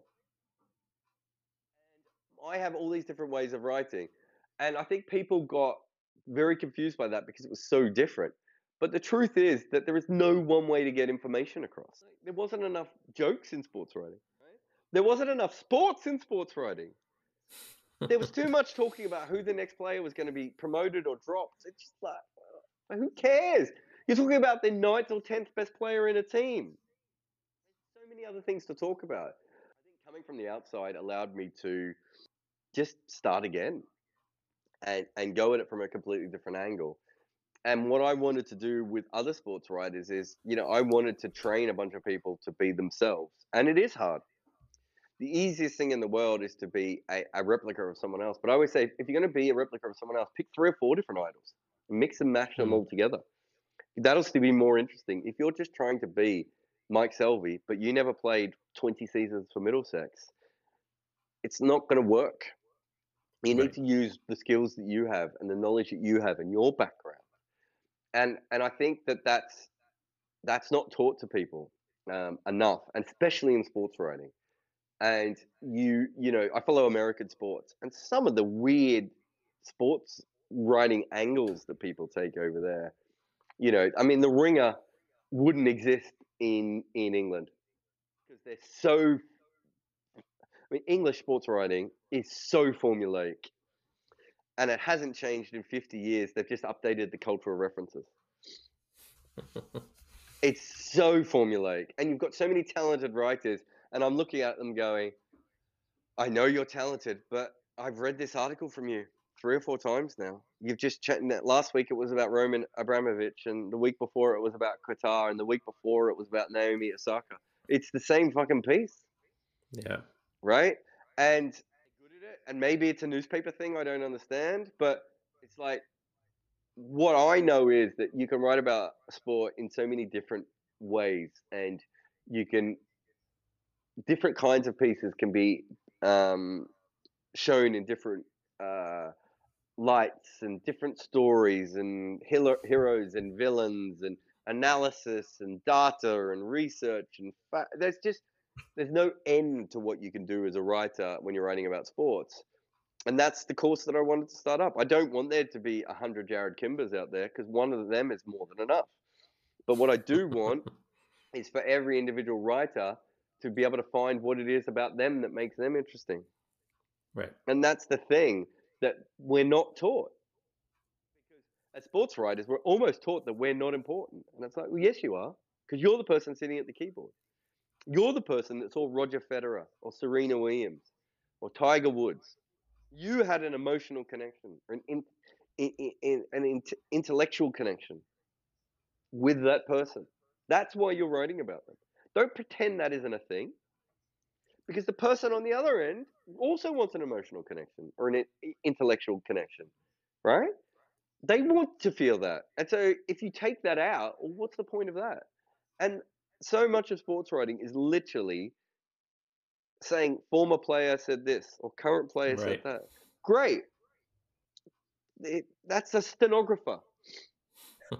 And I have all these different ways of writing. And I think people got very confused by that because it was so different. But the truth is that there is no one way to get information across. There wasn't enough jokes in sports writing. There wasn't enough sports in sports writing. There was too much talking about who the next player was going to be promoted or dropped. It's just like, uh, who cares? You're talking about the ninth or tenth best player in a team. There's so many other things to talk about. I think coming from the outside allowed me to just start again and, and go at it from a completely different angle. And what I wanted to do with other sports writers is, you know, I wanted to train a bunch of people to be themselves. And it is hard. The easiest thing in the world is to be a, a replica of someone else. But I always say, if you're going to be a replica of someone else, pick three or four different idols and mix and match them Hmm. all together. That'll still be more interesting. If you're just trying to be Mike Selvey, but you never played 20 seasons for Middlesex, it's not going to work. You need to use the skills that you have and the knowledge that you have and your background. And and I think that that's that's not taught to people um, enough, and especially in sports writing. And you you know, I follow American sports, and some of the weird sports writing angles that people take over there. You know, I mean, the Ringer wouldn't exist in in England because they're so. I mean, English sports writing is so formulaic, and it hasn't changed in fifty years. They've just updated the cultural references. It's so formulaic, and you've got so many talented writers, and I'm looking at them going, I know you're talented, but I've read this article from you three or four times now. You've just chatting that last week it was about Roman Abramovich, and the week before it was about Qatar, and the week before it was about Naomi Osaka. It's the same fucking piece, yeah. right? And good at it, and maybe it's a newspaper thing I don't understand, but it's like what I know is that you can write about sport in so many different ways, and you can different kinds of pieces can be um, shown in different uh, lights and different stories and hero- heroes and villains and analysis and data and research and fa- there's just there's no end to what you can do as a writer when you're writing about sports and that's the course that I wanted to start up. I don't want there to be a hundred Jarrod Kimbers out there because one of them is more than enough. But what I do want is for every individual writer to be able to find what it is about them that makes them interesting. Right. And that's the thing that we're not taught. Because as sports writers, we're almost taught that we're not important. And it's like, well, yes, you are, because you're the person sitting at the keyboard. You're the person that saw Roger Federer or Serena Williams or Tiger Woods. You had an emotional connection, an, in, in, in, an int- intellectual connection with that person. That's why you're writing about them. Don't pretend that isn't a thing because the person on the other end also wants an emotional connection or an intellectual connection, right? They want to feel that. And so if you take that out, well, what's the point of that? And so much of sports writing is literally saying former player said this or current player said that. Great. It, that's a stenographer.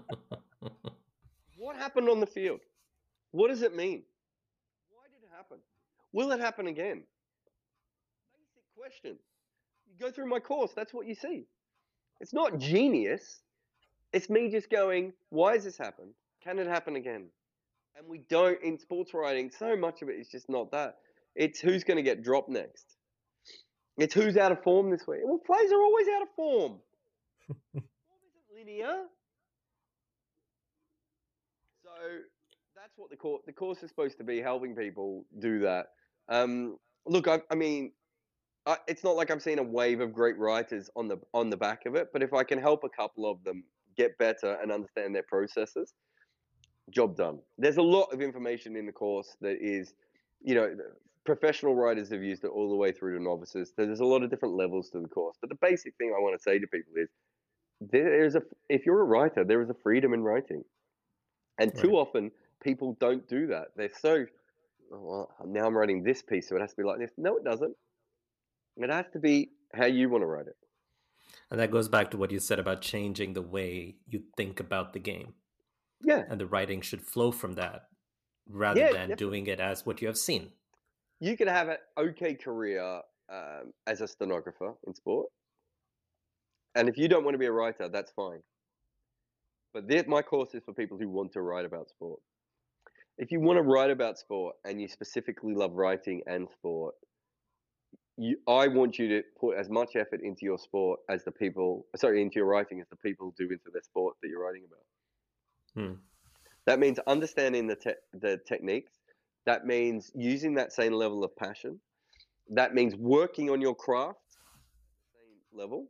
What happened on the field? What does it mean? Why did it happen? Will it happen again? Basic question. You go through my course, that's what you see. It's not genius. It's me just going, why has this happened? Can it happen again? And we don't, in sports writing, so much of it is just not that. It's who's going to get dropped next. It's who's out of form this week. Well, players are always out of form. form isn't linear. So that's what the course the course is supposed to be helping people do that. Um, look, I, I mean, I, it's not like I'm seeing a wave of great writers on the on the back of it, but if I can help a couple of them get better and understand their processes, job done. There's a lot of information in the course that is, you know, professional writers have used it all the way through to novices. There's a lot of different levels to the course, but the basic thing I want to say to people is there is a if you're a writer, there is a freedom in writing, and too Right. often people don't do that. They're so "Oh, well, now I'm writing this piece, so it has to be like this. No, it doesn't. It has to be how you want to write it. And that goes back to what you said about changing the way you think about the game. Yeah, And the writing should flow from that rather Yeah, than definitely. doing it as what you have seen. you could have an okay career um, as a stenographer in sport, and if you don't want to be a writer, that's fine. But this, my course is for people who want to write about sport. If you want to write about sport and you specifically love writing and sport, you, I want you to put as much effort into your sport as the people, sorry, into your writing as the people do into their sport that you're writing about. Hmm. That means understanding the te- the techniques. That means using that same level of passion. That means working on your craft, same level.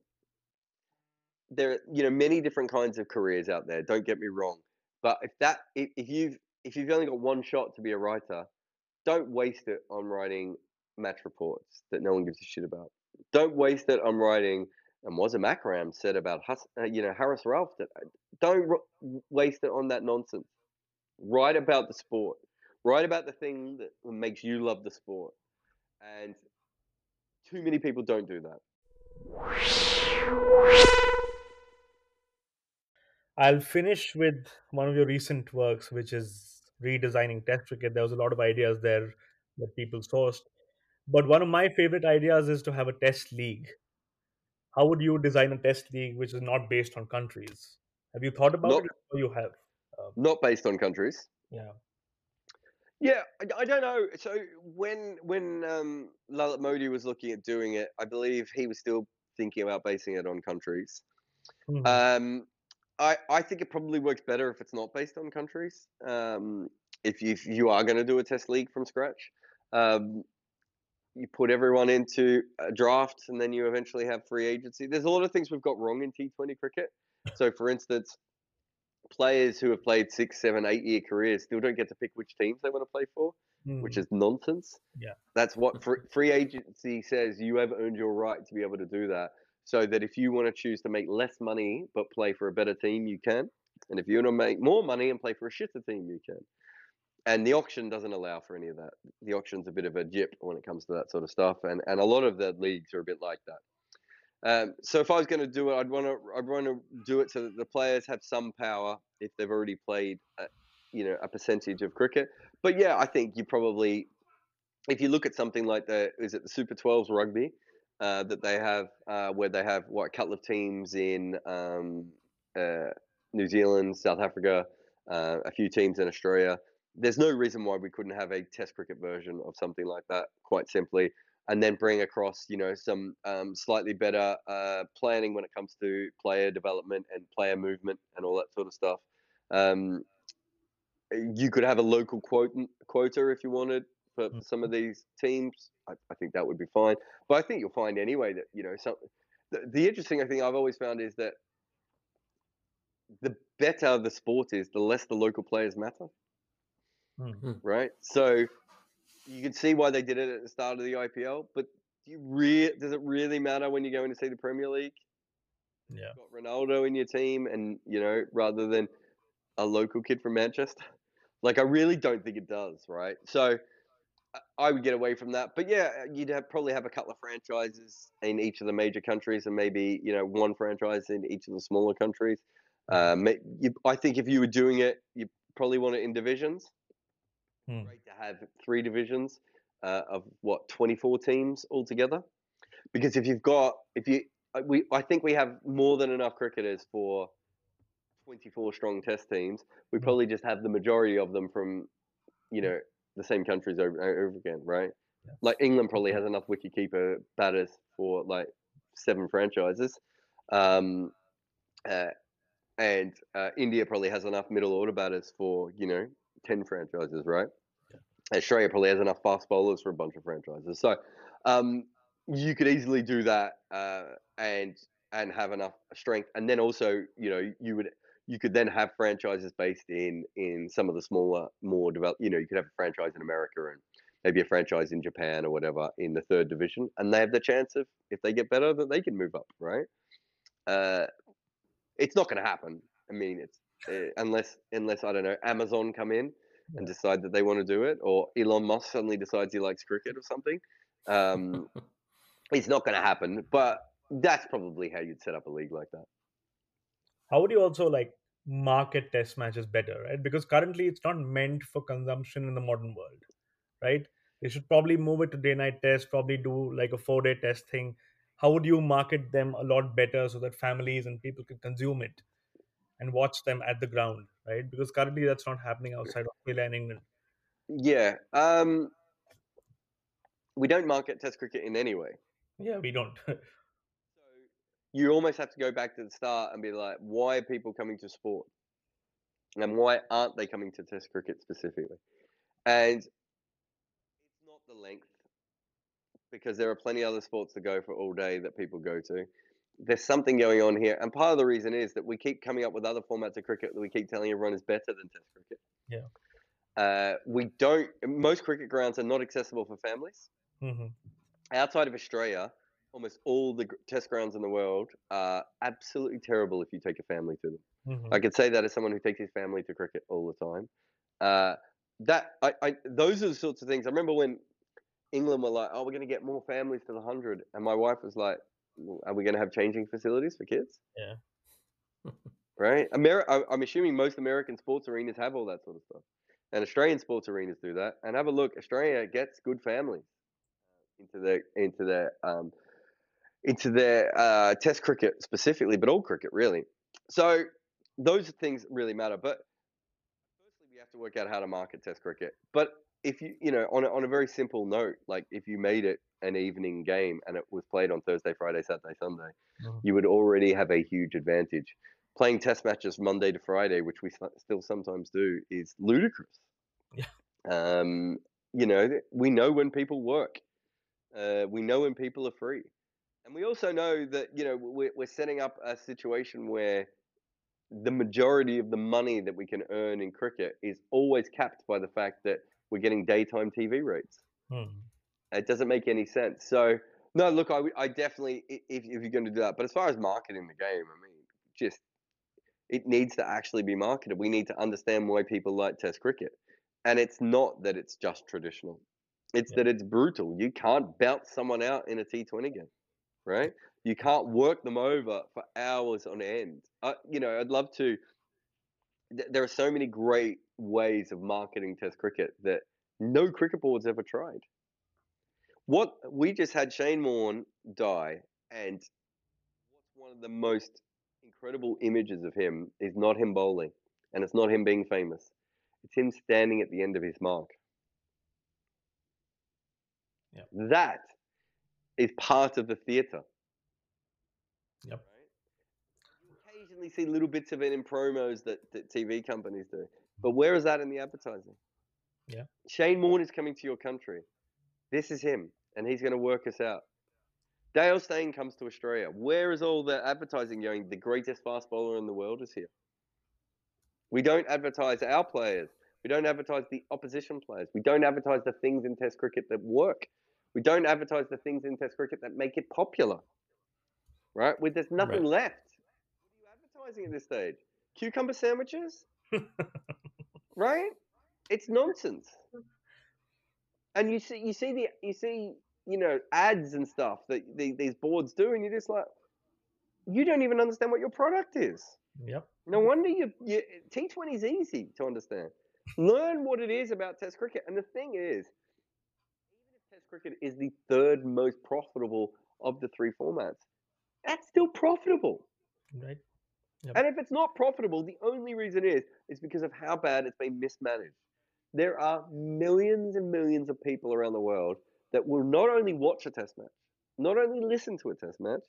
There, are, you know, many different kinds of careers out there. Don't get me wrong, but if that, if, if you've if you've only got one shot to be a writer, don't waste it on writing match reports that no one gives a shit about. Don't waste it on writing. And Wasim Akram said about uh, you know Haris Rauf that don't r- waste it on that nonsense. Write about the sport. Write about the thing that makes you love the sport. And too many people don't do that. I'll finish with one of your recent works, which is redesigning Test cricket. There was a lot of ideas there that people sourced, but one of my favorite ideas is to have a Test league. How would you design a Test league which is not based on countries? Have you thought about Not it? Or you have? Um, not based on countries. yeah. Yeah, I, I don't know. So when when um, Lalit Modi was looking at doing it, I believe he was still thinking about basing it on countries. Mhm. Um, I I think it probably works better if it's not based on countries. Um, if you if you are going to do a test league from scratch, um, you put everyone into a draft, and then you eventually have free agency. There's a lot of things we've got wrong in T20 cricket. So, for instance, players who have played six, seven, eight year careers still don't get to pick which teams they want to play for, which Mhm. is nonsense. Yeah. That's what free agency says. You have earned your right to be able to do that. So that if you want to choose to make less money but play for a better team, you can. And if you want to make more money and play for a shitter team, you can. And the auction doesn't allow for any of that. The auction's a bit of a jip when it comes to that sort of stuff, and, and a lot of the leagues are a bit like that. Um, so if I was going to do it, I'd want to I'd want to do it so that the players have some power if they've already played, a, you know, a percentage of cricket. But yeah, I think you probably, if you look at something like the is it the Super 12s rugby uh, that they have, uh, where they have what a couple of teams in um, uh, New Zealand, South Africa, uh, a few teams in Australia. There's no reason why we couldn't have a Test cricket version of something like that. Quite simply, and then bring across you know some um, slightly better uh, planning when it comes to player development and player movement and all that sort of stuff. Um, you could have a local quota quota if you wanted for Mm. some of these teams. I, I think that would be fine. But I think you'll find anyway that you know some. The, the interesting thing I've always found is that the better the sport is, the less the local players matter Mhm. right? So you can see why they did it at the start of the IPL, but do you re- does it really matter when you're going to see the Premier League? Yeah. You've got Ronaldo in your team, and you know, rather than a local kid from Manchester, like I really don't think it does, right? So I- would get away from that, but yeah, you'd have, probably have a couple of franchises in each of the major countries, and maybe you know one franchise in each of the smaller countries. Um, you, I think if you were doing it, you probably want it in divisions Hmm. great to have three divisions. uh, of what 24 teams altogether. Because if you've got if you uh, we I think we have more than enough cricketers for 24 strong test teams. We Mm. probably just have the majority of them from you know the same countries over, and over again, right? Yeah. Like England probably has enough wicketkeeper batters for like seven franchises. Um, uh, and uh, India probably has enough middle order batters for you know ten franchises, right? Australia probably has enough fast bowlers for a bunch of franchises. So um, you could easily do that uh, and and have enough strength, and then also you know you would you could then have franchises based in in some of the smaller, more developed. You know, you could have a franchise in America and maybe a franchise in Japan or whatever in the third division, and they have the chance of if they get better that they can move up, right? Uh, it's not going to happen. I mean, it's uh, unless unless I don't know Amazon come in and decide that they want to do it, or Elon Musk suddenly decides he likes cricket or something. Um, it's not going to happen, but that's probably how you'd set up a league like that. How would you also like market test matches better right? Because currently it's not meant for consumption in the modern world right? They should probably move it to day night test probably do like a four day test thing. How would you market them a lot better so that families and people can consume it and watch them at the ground right? Because currently that's not happening outside of australia and england. Yeah. Um, we don't market Test cricket in any way. yeah we don't you almost have to go back to the start and be like, why are people coming to sport? And why aren't they coming to Test cricket specifically? And it's not the length, because there are plenty of other sports to go for all day that people go to. There's something going on here, and part of the reason is that we keep coming up with other formats of cricket that we keep telling everyone is better than Test cricket. Yeah. Uh, we don't. Most cricket grounds are not accessible for families hmm outside of Australia, almost all the test grounds in the world are absolutely terrible if you take a family to them. hmm I could say that as someone who takes his family to cricket all the time. Uh, that I, I those are the sorts of things. I remember when England were like, "Oh, we're going to get more families to the hundred, and my wife was like, "Well, "Are we going to have changing facilities for kids?" Yeah. right. Ameri- I, I'm assuming most American sports arenas have all that sort of stuff, and Australian sports arenas do that. And have a look. Australia gets good families into their into their um, into their uh, Test cricket specifically, but all cricket really. So those things really matter. But firstly, we have to work out how to market Test cricket. But if you you know on a, on a very simple note, like if you made it an evening game and it was played on Thursday, Friday, Saturday, Sunday, Mhm. you would already have a huge advantage. Playing Test matches Monday to Friday, which we still sometimes do, is ludicrous. Yeah. Um, you know, we know when people work. Uh, we know when people are free. And we also know that, you know, we're, we're setting up a situation where the majority of the money that we can earn in cricket is always capped by the fact that we're getting daytime TV rates. hmm It doesn't make any sense. So, no, look, I, I definitely, if, if you're going to do that, but as far as marketing the game, I mean, just, it needs to actually be marketed. We need to understand why people like Test cricket. And it's not that it's just traditional, it's Yeah. that it's brutal. You can't bounce someone out in a T20 game, right? You can't work them over for hours on end. I, you know, I'd love to. th- There are so many great ways of marketing Test cricket that no cricket board's ever tried. What we just had Shane Warne die, and what's one of the most incredible images of him is not him bowling, and it's not him being famous. It's him standing at the end of his mark. Yep. That is part of the theatre. Yep. You occasionally see little bits of it in promos that, that TV companies do, but mm-hmm. where is that in the advertising? Yeah. Shane Warne is coming to your country. This is him, and he's going to work us out. Dale Steyn comes to Australia. Where is all the advertising going? The greatest fast bowler in the world is here. We don't advertise our players. We don't advertise the opposition players. We don't advertise the things in Test cricket that work. We don't advertise the things in Test cricket that make it popular. Right? We, there's nothing Right. left. What are you advertising at this stage? Cucumber sandwiches? right? It's nonsense. And you see, you see the, you see, you know, ads and stuff that the, these boards do, and you're just like, you don't even understand what your product is. Yep. No wonder you, you T20 is easy to understand. Learn what it is about Test cricket, and the thing is, cricket is the third most profitable of the three formats. That's still profitable. Right. Yep. And if it's not profitable, the only reason is is because of how bad it's been mismanaged. There are millions and millions of people around the world that will not only watch a test match, not only listen to a test match,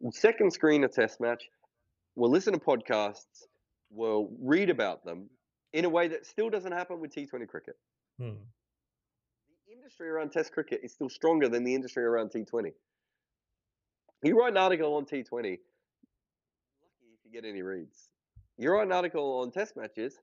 will second screen a test match, will listen to podcasts, will read about them in a way that still doesn't happen with T20 cricket. Hmm. Industry around Test cricket is still stronger than the industry around T20. You write an article on T20, lucky if you get any reads. You write an article on Test matches,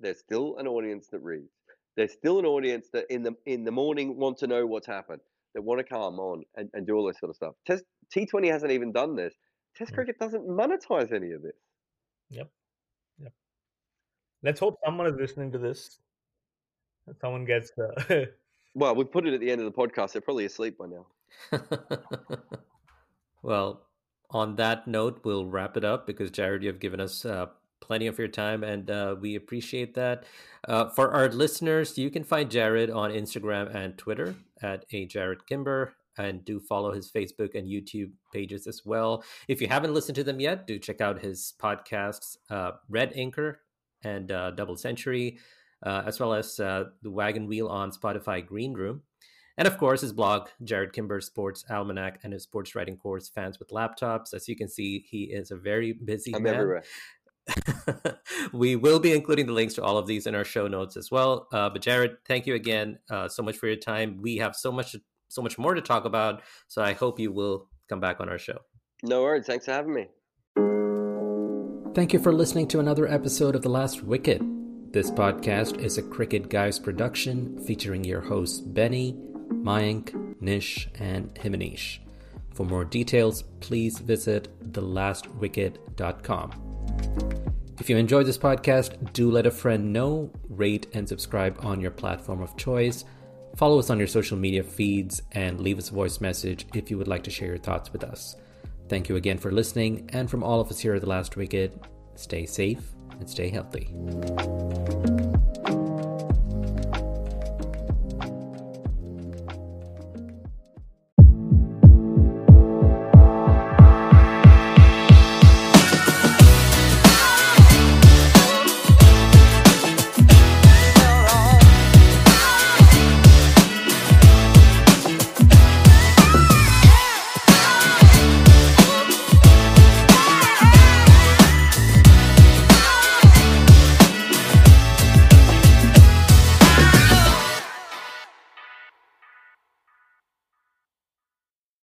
there's still an audience that reads. There's still an audience that in the in the morning want to know what's happened, that want to come on and, and do all this sort of stuff. Test T20 hasn't even done this. Test Hmm. cricket doesn't monetize any of this. Yep. Yep. Let's hope someone is listening to this. Someone gets uh, Well, we put it at the end of the podcast. They're probably asleep by now. well, on that note, we'll wrap it up because Jarrod, you have given us uh, plenty of your time, and uh, we appreciate that. Uh, for our listeners, you can find Jarrod on Instagram and Twitter at a Jarrod Kimber, and do follow his Facebook and YouTube pages as well. If you haven't listened to them yet, do check out his podcasts, uh, Red Inker and uh, Double Century, uh, as well as uh, the Wagon Wheel on Spotify Green Room. And of course, his blog, Jarrod Kimber Sports Almanac, and his sports writing course, Fans with Laptops. As you can see, he is a very busy I'm man. everywhere. we will be including the links to all of these in our show notes as well. Uh, but Jarrod, thank you again uh, so much for your time. We have so much, so much more to talk about. So I hope you will come back on our show. No worries. Thanks for having me. Thank you for listening to another episode of The Last Wicket. This podcast is a Cricket Guys production featuring your hosts Benny, Mayank, Nish, and Himanish. For more details, please visit thelastwicket.com. If you enjoyed this podcast, do let a friend know, rate, and subscribe on your platform of choice. Follow us on your social media feeds and leave us a voice message if you would like to share your thoughts with us. Thank you again for listening, and from all of us here at The Last Wicket, stay safe and stay healthy.